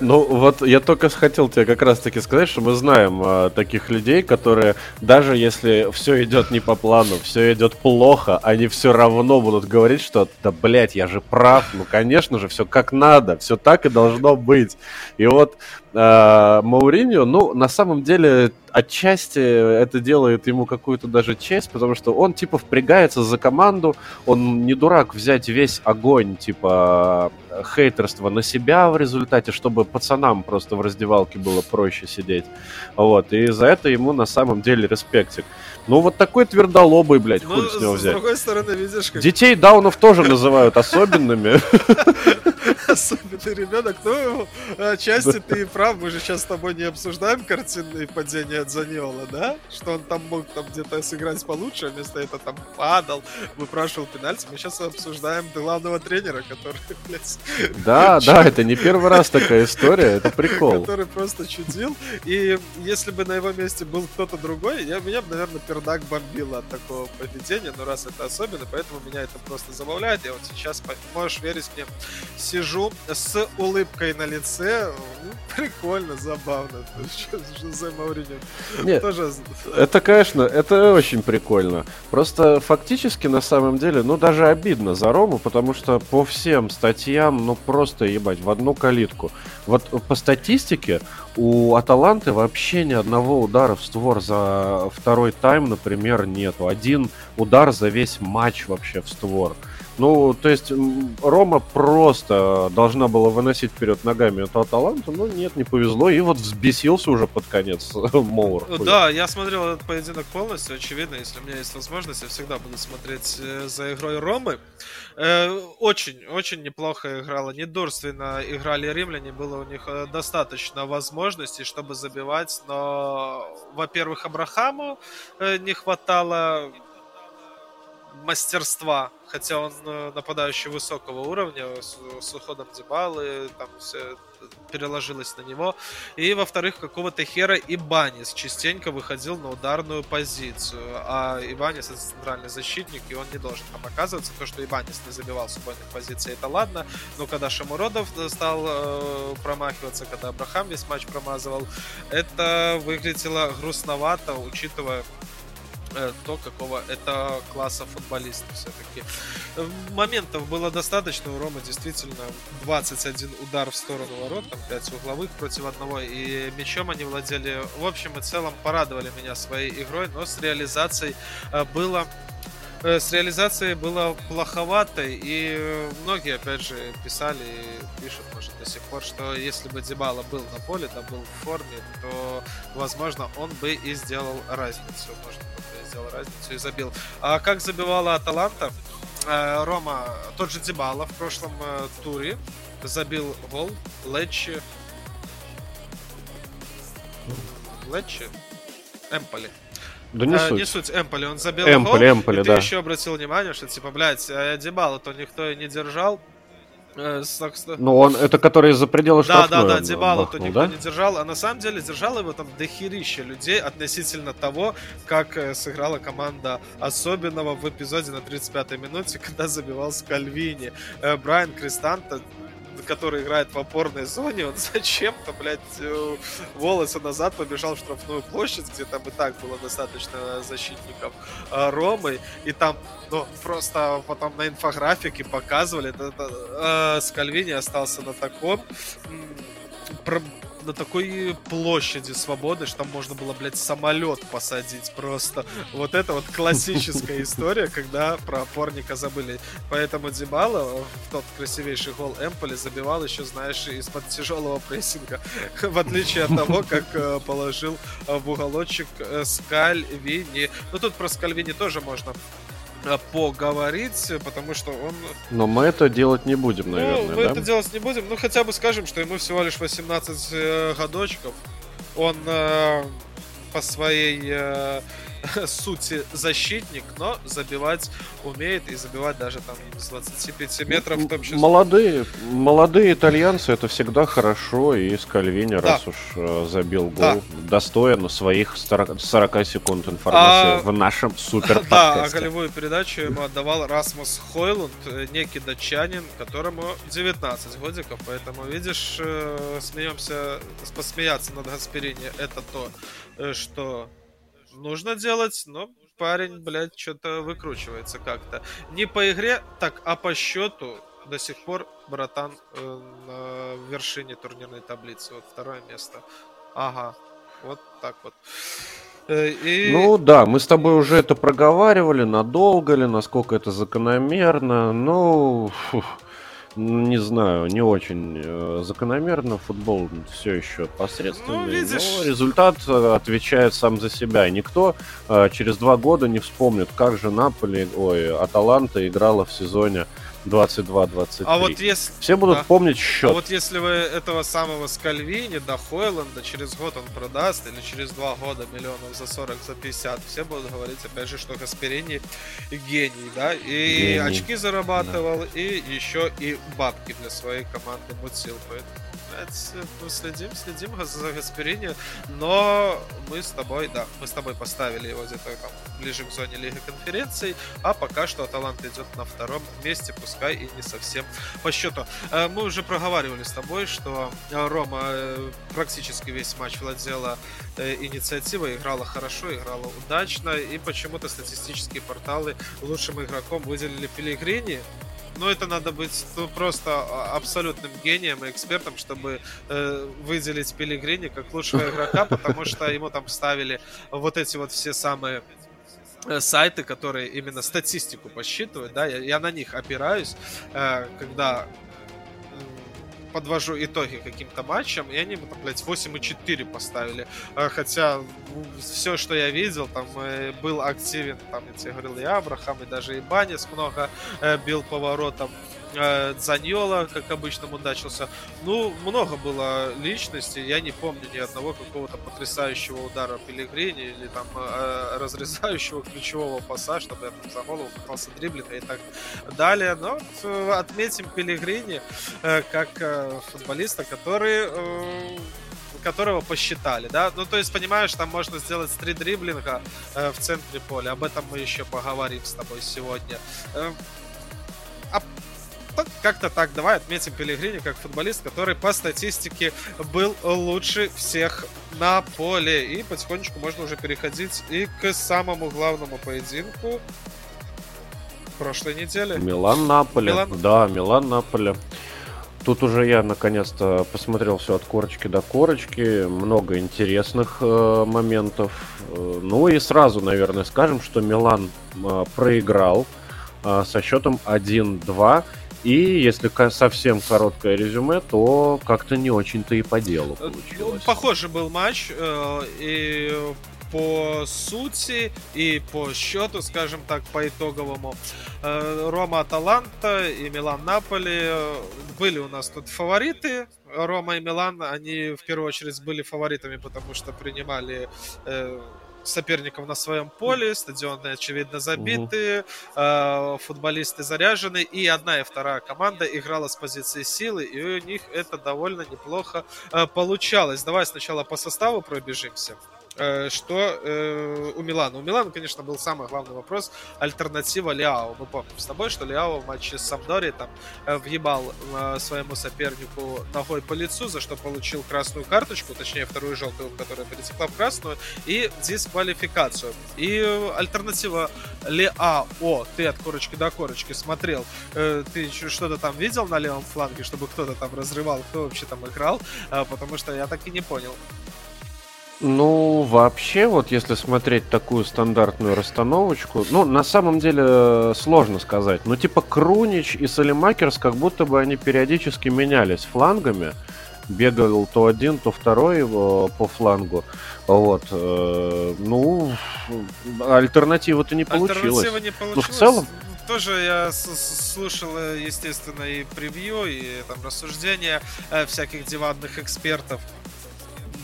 Ну, вот я только хотел тебе как раз-таки сказать, что мы знаем э, таких людей, которые даже если все идет не по плану, все идет плохо, они все равно будут говорить, что да, блядь, я же прав, ну, конечно же, все как надо, все так и должно быть. И вот Мауриньо, ну, на самом деле, отчасти это делает ему какую-то даже честь, потому что он, типа, впрягается за команду, он не дурак взять весь огонь, типа, хейтерства на себя в результате, чтобы пацанам просто в раздевалке было проще сидеть. Вот, и за это ему на самом деле респектик. Ну, вот такой твердолобый, блядь, ну, хуй с него взять. С другой стороны, видишь, как... Детей даунов тоже называют особенными. особенный ребенок. Ну, отчасти ты прав, мы же сейчас с тобой не обсуждаем картинные падения от Заниола, да? Что он там мог там где-то сыграть получше, а вместо этого там падал, выпрашивал пенальти. Мы сейчас обсуждаем главного тренера, который, блядь... Да, да, это не первый раз такая история, это прикол. Который просто чудил. И если бы на его месте был кто-то другой, я, меня бы, наверное, пердак бомбил от такого поведения, но раз это особенно, поэтому меня это просто забавляет. Я вот сейчас, можешь верить мне, сижу с улыбкой на лице. Ну, прикольно, забавно. Жозе Мауриньо. Нет, Тоже... это, конечно, это очень прикольно. Просто фактически, на самом деле, ну, даже обидно за Рому, потому что по всем статьям, ну, просто, ебать, в одну калитку. Вот по статистике у Аталанты вообще ни одного удара в створ за второй тайм, например, нету. Один удар за весь матч вообще в створ. Ну, то есть Рома просто должна была выносить вперед ногами эту Аталанту, но нет, не повезло, и вот взбесился уже под конец Моур. Да, я смотрел этот поединок полностью, очевидно, если у меня есть возможность, я всегда буду смотреть э, за игрой Ромы. Э, неплохо играла, недурственно играли римляне, было у них э, достаточно возможностей, чтобы забивать, но, во-первых, Абрахаму не хватало мастерства, хотя он э, нападающий высокого уровня, с, с уходом Дебалы, там все переложилось на него. И, во-вторых, какого-то хера Ибанис частенько выходил на ударную позицию. А Ибанис это центральный защитник, и он не должен там оказываться. То, что Ибанис не забивал с убойных позиций, это ладно. Но когда Шамуродов стал э, промахиваться, когда Абрахам весь матч промазывал, это выглядело грустновато, учитывая то, какого это класса футболиста все-таки. Моментов было достаточно, у Ромы действительно 21 удар в сторону ворот, там 5 угловых против одного, и мячом они владели в общем и целом порадовали меня своей игрой, но с реализацией э, было Э, с реализацией было плоховато, и многие, опять же, писали и пишут, может, до сих пор, что если бы Дебала был на поле, да был в форме, то, возможно, он бы и сделал разницу. Может, сделал разницу и забил. А как забивала Аталанта? Э, Рома, тот же Дебала в прошлом э, туре забил гол Лечи. Лечи? Эмполи. Да не а, суть. Не суть, Эмполи, он забил Эмполи, гол, Эмполи, и да. ты еще обратил внимание, что, типа, блядь, а Дебала то никто и не держал. Э, ну, он, это который за пределы штрафной. Да, да, да, Дебалу то никто да? не держал, а на самом деле держал его там дохерища людей относительно того, как э, сыграла команда особенного в эпизоде на 35-й минуте, когда забивал Скальвини. Э, Брайан Кристанта который играет в опорной зоне, он зачем-то, блядь, э, волосы назад побежал в штрафную площадь, где там и так было достаточно защитников э, Ромы, и там, ну, просто потом на инфографике показывали, это, это, э, Скальвини остался на таком на такой площади свободы, что там можно было, блядь, самолет посадить просто. Вот это вот классическая история, когда про опорника забыли. Поэтому Дебала в тот красивейший гол Эмполи забивал еще, знаешь, из-под тяжелого прессинга. В отличие от того, как э, положил в уголочек э, Скальвини. Ну тут про Скальвини тоже можно поговорить, потому что он... Но мы это делать не будем, наверное, Ну, мы да? это делать не будем, ну хотя бы скажем, что ему всего лишь 18 э, годочков. Он э, по своей э, сути защитник, но забивать умеет и забивать даже там с 25 метров в том числе. Молодые, молодые итальянцы это всегда хорошо, и Скальвини, да. раз уж э, забил гол, да. достоин своих 40, 40 секунд информации а, в нашем супер Да, а голевую передачу ему отдавал Расмус Хойлунд, э, некий датчанин, которому 19 годиков, поэтому, видишь, э, смеемся, посмеяться над Гасперини, это то, что нужно делать, но парень, блядь, что-то выкручивается как-то. Не по игре, так, а по счету до сих пор братан э, на вершине турнирной таблицы. Вот второе место. Ага, вот так вот. Э, и... Ну да, мы с тобой уже это проговаривали, надолго ли, насколько это закономерно. Ну, фух, не знаю, не очень э, закономерно. Футбол все еще посредственный. Ну, видишь... Но результат э, отвечает сам за себя. никто э, через два года не вспомнит, как же Наполи, ой, Аталанта играла в сезоне 22-23. А вот если... Все будут да. помнить счет. А вот если вы этого самого Скальвини до Хойланда через год он продаст, или через два года миллионов за 40, за 50, все будут говорить опять же, что Гасперини гений, да? И гений. очки зарабатывал, да. и еще и бабки для своей команды мутил. Поэтому следим, следим за Гасперини, но мы с тобой, да, мы с тобой поставили его где-то там ближе к зоне Лиги Конференций, а пока что Аталант идет на втором месте, пускай и не совсем по счету. Э, мы уже проговаривали с тобой, что Рома э, практически весь матч владела э, инициативой, играла хорошо, играла удачно, и почему-то статистические порталы лучшим игроком выделили Пелигрини, но это надо быть ну, просто а, абсолютным гением и экспертом, чтобы э, выделить Пелигрини как лучшего игрока, потому что ему там ставили вот эти вот все самые э, сайты, которые именно статистику посчитывают, да, я, я на них опираюсь, э, когда подвожу итоги каким-то матчам, и они, там, блядь, 8,4 поставили. А, хотя все, что я видел, там э, был активен, там, я тебе говорил, и Абрахам, и даже и Банис много э, бил поворотом. Э, Дзаньола, как обычно, мудачился. Ну, много было личностей. Я не помню ни одного какого-то потрясающего удара Пелигрини или там э, разрезающего ключевого паса, чтобы я там за голову пытался дриблинга и так далее. Но э, отметим Пелигрини как футболиста, который которого посчитали, да, ну то есть понимаешь, там можно сделать три дриблинга э, в центре поля, об этом мы еще поговорим с тобой сегодня. Э, а как-то так. Давай отметим Пелегрини как футболист, который по статистике был лучше всех на поле. И потихонечку можно уже переходить и к самому главному поединку прошлой недели. Милан-Наполе. Милан... Да, Милан-Наполе. Тут уже я наконец-то посмотрел все от корочки до корочки. Много интересных э, моментов. Э, ну и сразу, наверное, скажем, что Милан э, проиграл э, со счетом 1-2. И если совсем короткое резюме, то как-то не очень-то и по делу э, получилось. Похожий был матч, э, и по сути и по счету, скажем так, по итоговому. Э, Рома Аталанта и Милан Наполи были у нас тут фавориты. Рома и Милан, они в первую очередь были фаворитами, потому что принимали соперников на своем поле, стадионы, очевидно, забиты, угу. футболисты заряжены, и одна и вторая команда играла с позиции силы, и у них это довольно неплохо э, получалось. Давай сначала по составу пробежимся. Э, что э, у Милана. У Милана, конечно, был самый главный вопрос альтернатива Ляо. Мы помним с тобой, что Ляо в матче с Самдори там э, въебал своему сопернику ногой по лицу, за что получил красную карточку, точнее вторую желтую, которая перетекла в красную, и дисквалификацию. И альтернатива Ляо, ты от корочки до корочки смотрел, ты что-то там видел на левом фланге, чтобы кто-то там разрывал, кто вообще там играл, потому что я так и не понял. Ну, вообще, вот если смотреть такую стандартную расстановочку, ну, на самом деле э, сложно сказать. Ну, типа Крунич и Салимакерс, как будто бы они периодически менялись флангами. Бегал то один, то второй его по флангу. Вот. Э, ну, альтернатива-то не получилась. Альтернатива не получилась. Ну, в целом... Тоже я слушал, э, естественно, и превью, и там рассуждения всяких диванных экспертов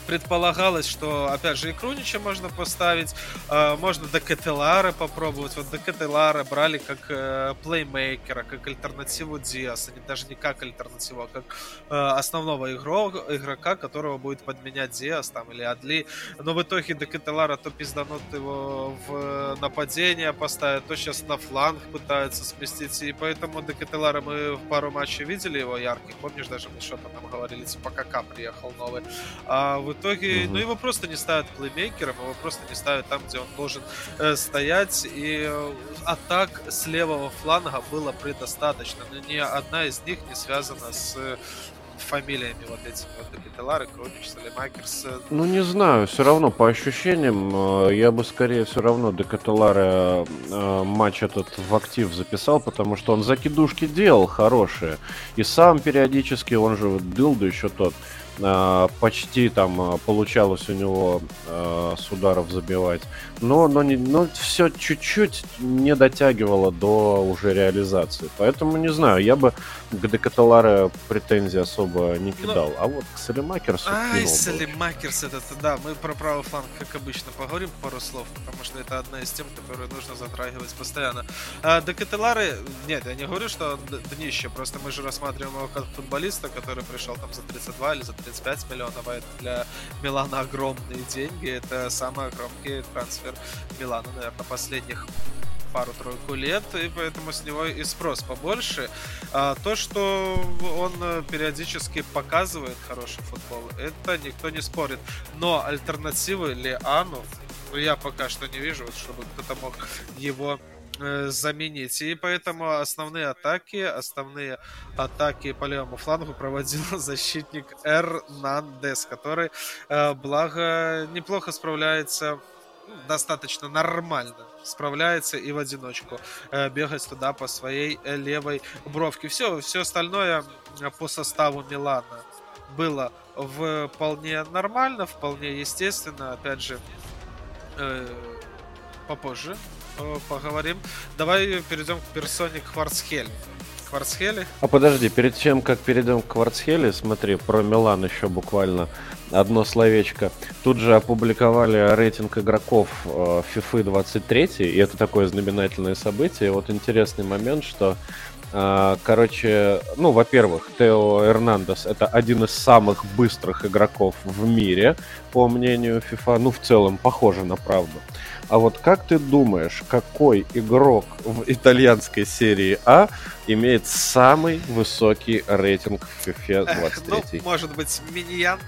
предполагалось, что, опять же, и Крунича можно поставить, э, можно Декателара попробовать. Вот Декателара брали как э, плеймейкера, как альтернативу Диаса, не, даже не как альтернативу, а как э, основного игрока, игрока, которого будет подменять Диас там или Адли. Но в итоге Декателара то пизданут его в нападение поставят, то сейчас на фланг пытаются сместить. И поэтому Декателара мы в пару матчей видели его ярких. Помнишь, даже мы шепотом говорили, типа КК приехал новый. А в итоге, ну его просто не ставят плеймейкером, его просто не ставят там, где он должен э, стоять. И э, атак с левого фланга было предостаточно. Но ни одна из них не связана с э, фамилиями вот этими вот Капиталары, Кронич, Салемакерс. Ну, не знаю, все равно по ощущениям, э, я бы скорее все равно до Каталара э, матч этот в актив записал, потому что он закидушки делал хорошие. И сам периодически, он же вот Дилду еще тот, почти там а, получалось у него а, с ударов забивать. Но, но, не, но все чуть-чуть не дотягивало до уже реализации. Поэтому не знаю, я бы к Декаталаре претензий особо не ну, кидал. Но... А вот к Салимакерсу Ай, Салимакерс это, да, мы про правый фланг, как обычно, поговорим пару слов, потому что это одна из тем, которую нужно затрагивать постоянно. А Декаталары, нет, я не говорю, что он днище, просто мы же рассматриваем его как футболиста, который пришел там за 32 или за 35 миллионов, а это для Милана огромные деньги. Это самый громкий трансфер Милана, наверное, последних пару-тройку лет, и поэтому с него и спрос побольше. А то, что он периодически показывает хороший футбол, это никто не спорит. Но альтернативы Лиану ну, я пока что не вижу, чтобы кто-то мог его Э, заменить. И поэтому основные атаки, основные атаки по левому флангу проводил защитник Эрнандес, который, э, благо, неплохо справляется достаточно нормально справляется и в одиночку э, бегать туда по своей левой бровке. Все, все остальное по составу Милана было вполне нормально, вполне естественно. Опять же, попозже Э, поговорим. Давай перейдем к персоне Кварцхель. Кварцхели? А подожди, перед тем, как перейдем к Кварцхели, смотри, про Милан еще буквально одно словечко. Тут же опубликовали рейтинг игроков э, FIFA 23, и это такое знаменательное событие. Вот интересный момент, что э, Короче, ну, во-первых, Тео Эрнандес это один из самых быстрых игроков в мире, по мнению FIFA. Ну, в целом, похоже на правду. А вот как ты думаешь, какой игрок в итальянской серии А имеет самый высокий рейтинг в FIFA 23? Ну, может быть, Миньян?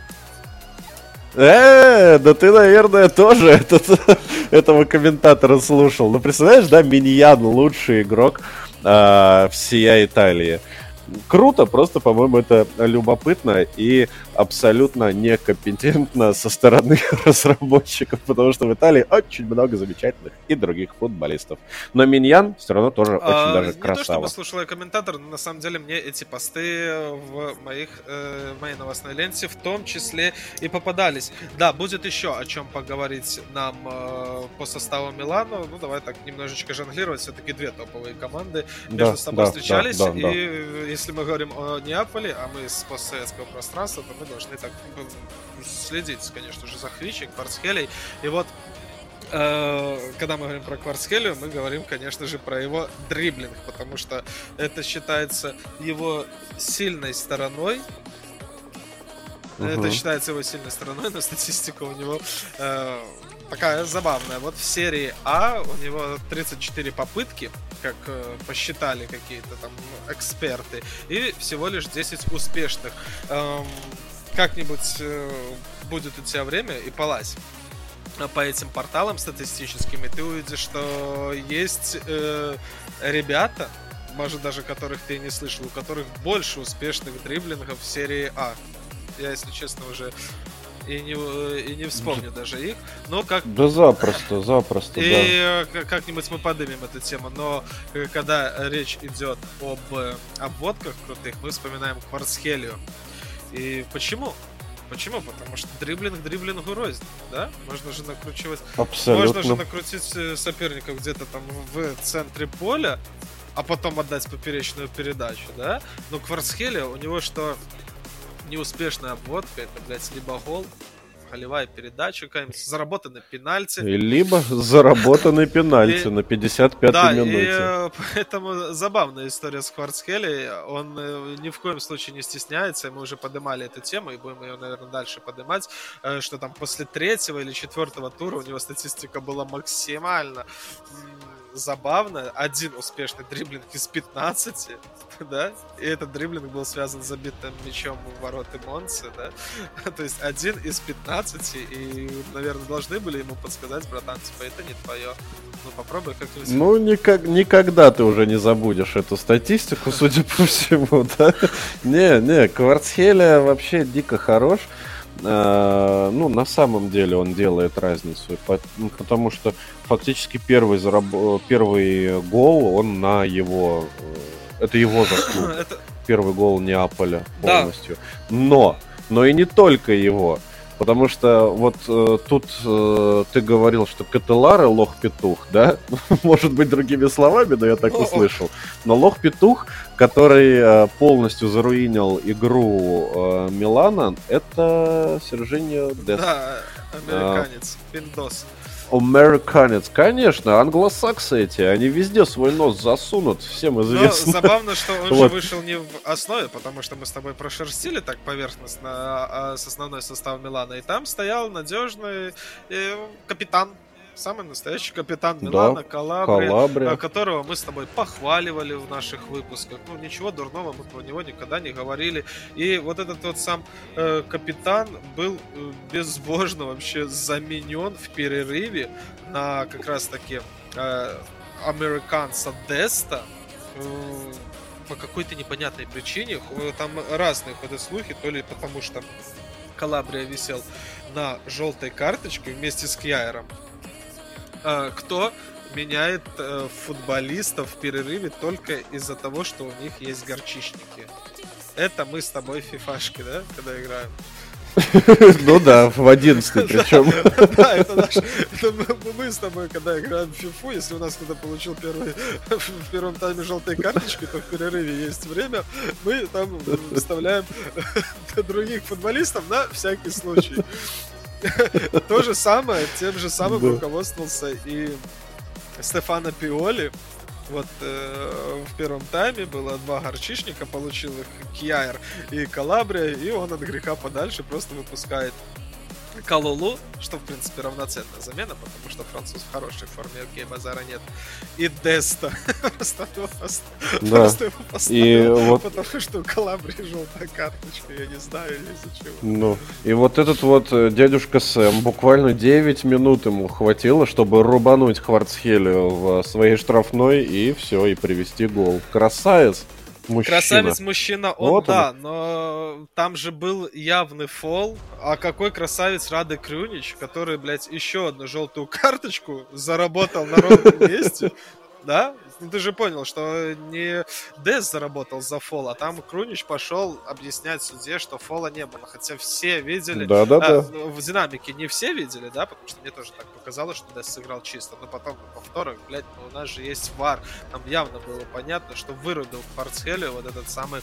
Э, да ты, наверное, тоже этот, этого комментатора слушал. Ну, представляешь, да, Миньян лучший игрок э, всей Италии круто, просто, по-моему, это любопытно и абсолютно некомпетентно со стороны разработчиков, потому что в Италии очень много замечательных и других футболистов. Но Миньян все равно тоже а, очень даже красава. Не то, чтобы слушал я комментатор, но на самом деле мне эти посты в моих, э, моей новостной ленте в том числе и попадались. Да, будет еще о чем поговорить нам э, по составу Милана. Ну, давай так немножечко жонглировать. Все-таки две топовые команды между да, собой да, встречались. Да, да, и да если мы говорим о Неаполе, а мы с постсоветского пространства, то мы должны так ну, следить, конечно же, за Хвичей, Кварцхелей. И вот э, когда мы говорим про Кварцхелию, мы говорим, конечно же, про его дриблинг, потому что это считается его сильной стороной. Угу. Это считается его сильной стороной, но статистика у него э, такая забавная. Вот в серии А у него 34 попытки, как э, посчитали какие-то там эксперты, и всего лишь 10 успешных. Эм, как-нибудь э, будет у тебя время и полазь по этим порталам статистическим, и ты увидишь, что есть э, ребята, может даже которых ты не слышал, у которых больше успешных дриблингов в серии А. Я, если честно, уже и не, и не вспомню даже их. Но как... Да запросто, запросто, И да. как-нибудь мы поднимем эту тему. Но э, когда речь идет об э, обводках крутых, мы вспоминаем Кварцхелию. И почему? Почему? Потому что дриблинг дриблингу рознь, да? Можно же накручивать... Абсолютно. Можно же накрутить э, соперников где-то там в центре поля, а потом отдать поперечную передачу, да? Но Кварцхелия, у него что неуспешная обводка, это, блядь, либо гол, голевая передача, какая-нибудь заработанный пенальти. Либо заработанный пенальти на 55-й да, минуте. И, э, поэтому забавная история с Кварцхелли. Он э, ни в коем случае не стесняется. Мы уже поднимали эту тему и будем ее, наверное, дальше поднимать. Э, что там после третьего или четвертого тура у него статистика была максимально забавно. Один успешный дриблинг из 15, да, и этот дриблинг был связан с забитым мячом в вороты Монцы, да. То есть один из 15, и, наверное, должны были ему подсказать, братан, типа, это не твое. Ну, попробуй как-нибудь. Ну, никак, никогда ты уже не забудешь эту статистику, судя по всему, да. Не, не, Кварцхеля вообще дико хорош. Э, ну, на самом деле он делает разницу, ну, потому что фактически первый, зараб... первый гол, он на его... Э, это его заслуга. Это... Первый гол Неаполя полностью. Да. Но, но и не только его. Потому что вот э, тут э, ты говорил, что Кателара лох-петух, да? Может быть, другими словами, но я так услышал. Но лох-петух, который э, полностью заруинил игру э, Милана, это Сержиньо Дест. Да, американец, а, Пиндос. Американец, конечно, англосаксы эти, они везде свой нос засунут, всем известно. Но забавно, что он вот. же вышел не в основе, потому что мы с тобой прошерстили так поверхностно а, а с основной составом Милана, и там стоял надежный э, капитан самый настоящий капитан Милана, да, Калабри, Калабрия. Э, которого мы с тобой похваливали в наших выпусках. Ну, ничего дурного мы про него никогда не говорили. И вот этот вот сам э, капитан был э, безбожно вообще заменен в перерыве на как раз таки э, американца Деста. Э, по какой-то непонятной причине. Там разные ходят слухи, то ли потому что Калабрия висел на желтой карточке вместе с Кьяером, э, кто меняет э, футболистов в перерыве только из-за того, что у них есть горчичники. Это мы с тобой фифашки, да, когда играем? Ну да, в 11 причем. Да, это наш... Мы с тобой, когда играем в фифу, если у нас кто-то получил первый в первом тайме желтой карточки, то в перерыве есть время, мы там вставляем других футболистов на всякий случай. То же самое, тем же самым руководствовался и Стефано Пиоли. Вот э, в первом тайме было два горчичника, получил их Кьяер и Калабрия, и он от греха подальше просто выпускает Калулу, что, в принципе, равноценная замена, потому что француз в хорошей форме, окей, базара нет. И Деста. просто его, да. просто его поставил, и вот... потому что у Калабрии желтая карточка, я не знаю из-за чего. Ну, и вот этот вот э, дядюшка Сэм, буквально 9 минут ему хватило, чтобы рубануть Хварцхелю в своей штрафной, и все, и привести гол. Красавец! Мужчина. Красавец мужчина, он вот да, он. но там же был явный фол. А какой красавец Рады Крюнич, который, блядь, еще одну желтую карточку заработал на ровном месте да? Ну, ты же понял, что не Дес заработал за фол, а там Крунич пошел объяснять суде, что фола не было. Хотя все видели... Да, да, да. В динамике не все видели, да, потому что мне тоже так показалось, что Дес сыграл чисто. Но потом на повторах, блядь, ну, у нас же есть вар. Там явно было понятно, что вырубил Кварцхелю вот этот самый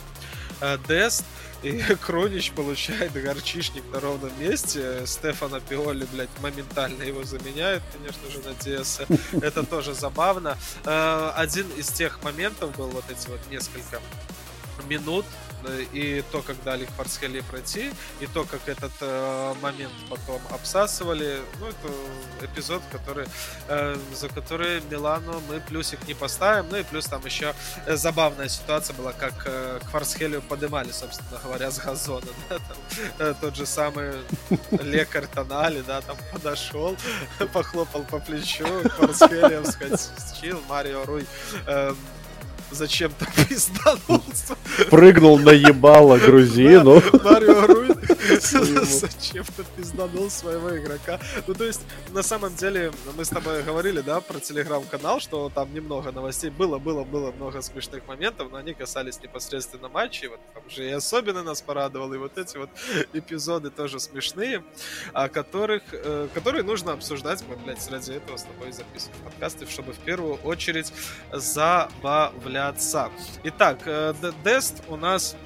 э, Дест. И Кронич получает горчишник на ровном месте. Стефана Пиоли, блядь, моментально его заменяет, конечно же, на ДС. Это тоже забавно. Э, один из тех моментов был вот эти вот несколько минут, и то, как дали Кварцхелли пройти, и то, как этот э, момент потом обсасывали, ну, это эпизод, который, э, за который Милану мы плюсик не поставим, ну и плюс там еще э, забавная ситуация была, как э, Кварцхелию поднимали, собственно говоря, с газона, да, там, э, тот же самый лекарь Тонали, да, там подошел, похлопал по плечу, Кварцхелия вскочил, Марио Руй э, зачем-то пизданулся. Прыгнул на ебало грузину. Марио зачем-то пизданул своего игрока. Ну, то есть, на самом деле, мы с тобой говорили, да, про телеграм-канал, что там немного новостей было, было, было много смешных моментов, но они касались непосредственно матчей. Вот там же и особенно нас порадовал, и вот эти вот эпизоды тоже смешные, о которых, э, которые нужно обсуждать. Мы, блядь, ради этого с тобой записываем подкасты, чтобы в первую очередь забавлять отца. Итак, э, Дест у нас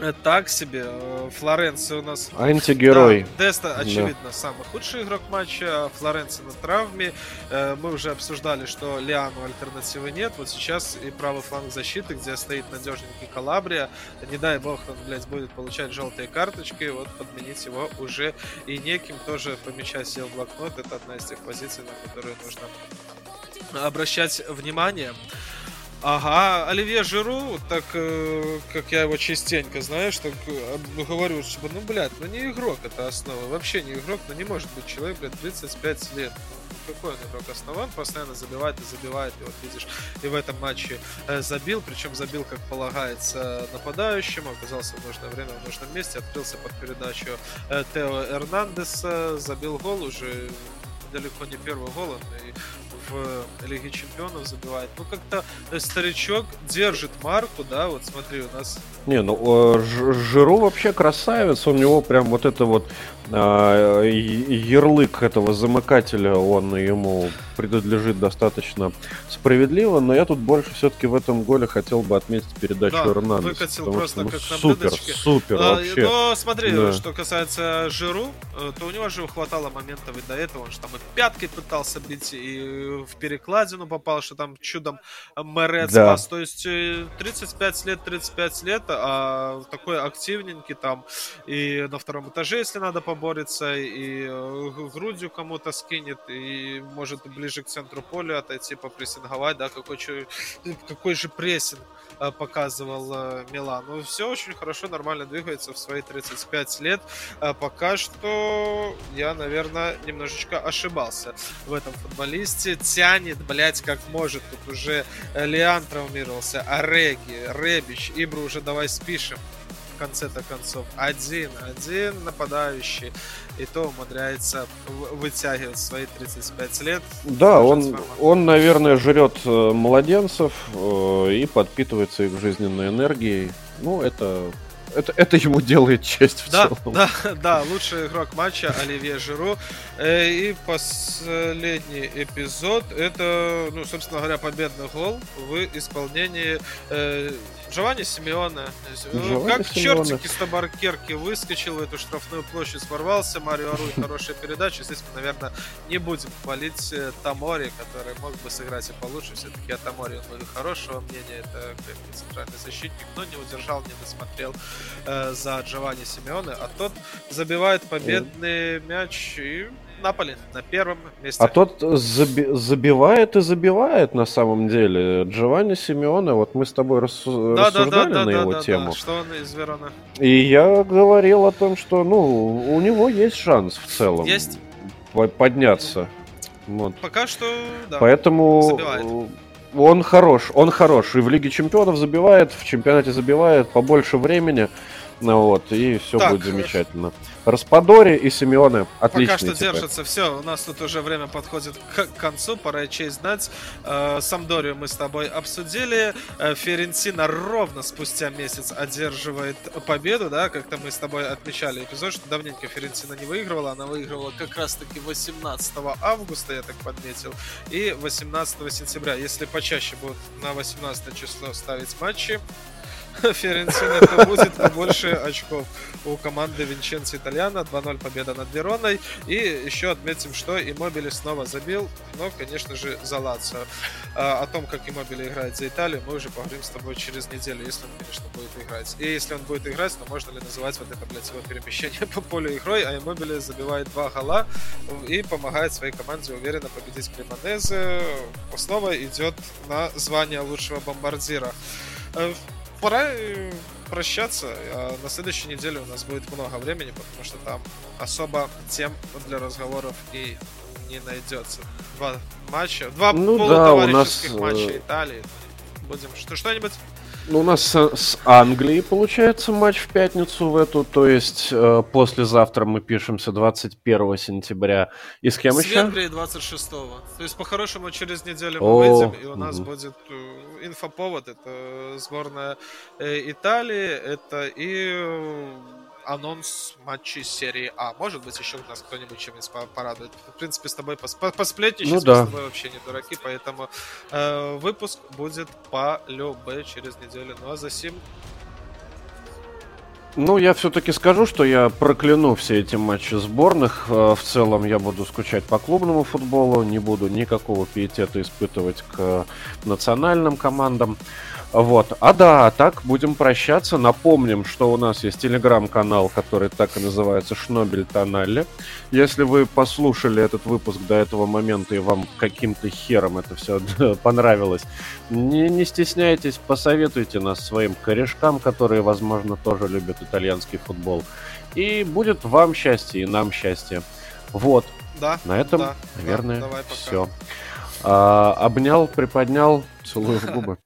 Э, так себе. Э, Флоренция у нас... Антигерой. Да, Деста, очевидно, да. самый худший игрок матча. Флоренция на травме. Мы уже обсуждали, что Лиану альтернативы нет. Вот сейчас и правый фланг защиты, где стоит надежненький Калабрия. Не дай бог, он, блядь, будет получать желтые карточки. Вот подменить его уже и неким. Тоже помечать себе в блокнот. Это одна из тех позиций, на которые нужно обращать внимание. Ага, Оливье Жиру, так э, как я его частенько, знаешь, так э, говорю, что, ну, блядь, ну не игрок это основа, вообще не игрок, ну не может быть человек, блядь, 35 лет. Ну, какой он игрок основа? Он постоянно забивает и забивает, и вот видишь, и в этом матче э, забил, причем забил, как полагается, нападающему, оказался в нужное время в нужном месте, открылся под передачу э, Тео Эрнандеса, забил гол уже далеко не первый гол, и в Лиге Чемпионов забивает. Ну, как-то старичок держит марку, да, вот смотри, у нас... Не, ну, Жиру вообще красавец, у него прям вот это вот ярлык этого замыкателя, он ему принадлежит достаточно справедливо, но я тут больше все-таки в этом голе хотел бы отметить передачу да, Эрнандеса. выкатил просто что, ну, как на супер, блюдочке. Супер, а, вообще. Но смотри, да. что касается Жиру, э, то у него же хватало моментов и до этого, он же там и пяткой пытался бить, и в перекладину попал, что там чудом Мэрет да. спас. То есть 35 э, лет, 35 лет, а такой активненький там, и на втором этаже, если надо побыть поборется, и э, грудью кому-то скинет, и может ближе к центру поля отойти, попрессинговать, да, какой, какой же прессинг э, показывал э, Милан. Ну, все очень хорошо, нормально двигается в свои 35 лет. Пока что я, наверное, немножечко ошибался в этом футболисте. Тянет, блять, как может. Тут уже Лиан травмировался, Ареги, Ребич, Ибру уже давай спишем конце-то концов один, один нападающий, и то умудряется вытягивать свои 35 лет. Да, он, он, наверное, жрет э, младенцев э, и подпитывается их жизненной энергией. Ну, это это, это ему делает честь в да, целом. Да, да, лучший игрок матча Оливье Жиру. Э, и последний эпизод это, ну, собственно говоря, победный гол в исполнении Джованни Симеона. Джованни как Симеона. чертик из табаркерки выскочил в эту штрафную площадь, ворвался. Марио Аруй хорошая передача. Здесь мы, наверное, не будем хвалить э, Тамори, который мог бы сыграть и получше. Все-таки о Тамори он был хорошего мнения. Это крепкий центральный защитник, но не удержал, не досмотрел э, за Джованни Симеоне. А тот забивает победный мяч и Наполи на первом месте. А тот заби- забивает и забивает на самом деле. Джованни Симеоне, вот мы с тобой рас- да, рассуждали да, да, на да, его да, тему. Да, что он из Верона. И я говорил о том, что ну, у него есть шанс в целом. Есть. Подняться. Вот. Пока что, да. Поэтому забивает. он хорош, он хорош. И в Лиге Чемпионов забивает, в чемпионате забивает побольше времени. Ну вот, и все так, будет замечательно. Распадори и Симеоне отличные. Пока что теперь. держится все. У нас тут уже время подходит к концу. Пора честь знать. Э, Самдорию мы с тобой обсудили. Э, Ферентина ровно спустя месяц одерживает победу, да, как-то мы с тобой отмечали эпизод, что давненько Ферентина не выигрывала. Она выигрывала как раз-таки 18 августа, я так подметил, и 18 сентября. Если почаще будут на 18 число ставить матчи, Ференцина, то будет побольше очков у команды Винченцо Итальяна. 2-0 победа над Вероной. И еще отметим, что Иммобили снова забил, но, конечно же, за Лацио. А, о том, как Иммобили играет за Италию, мы уже поговорим с тобой через неделю, если он, конечно, будет играть. И если он будет играть, то можно ли называть вот это, блядь, его перемещение по полю игрой, а Иммобили забивает два гола и помогает своей команде уверенно победить Кремонезе. Снова идет на звание лучшего бомбардира. Пора э, прощаться. А на следующей неделе у нас будет много времени, потому что там особо тем для разговоров и не найдется. Два матча, два ну, полутоварищеских да, нас... матча э, Италии. Будем что что-нибудь ну, у нас с Англией получается матч в пятницу в эту, то есть э, послезавтра мы пишемся 21 сентября. И с кем с еще? С Венгрией 26 -го. То есть, по-хорошему, через неделю мы О, выйдем, и у нас угу. будет э, инфоповод. Это сборная э, Италии, это и э, анонс матчей серии А. Может быть, еще нас кто-нибудь чем-нибудь порадует. В принципе, с тобой пос посплетничать, ну, да. мы с тобой вообще не дураки, поэтому э, выпуск будет по любе через неделю. Ну а за сим Ну, я все-таки скажу, что я прокляну все эти матчи сборных. Э, в целом я буду скучать по клубному футболу, не буду никакого пиетета испытывать к национальным командам. Вот. А да, так будем прощаться. Напомним, что у нас есть телеграм-канал, который так и называется Шнобель Тоналли. Если вы послушали этот выпуск до этого момента и вам каким-то хером это все понравилось, не, не стесняйтесь, посоветуйте нас своим корешкам, которые, возможно, тоже любят итальянский футбол. И будет вам счастье, и нам счастье. Вот. Да. На этом, да, наверное, да, все. А, обнял, приподнял, целую в губы.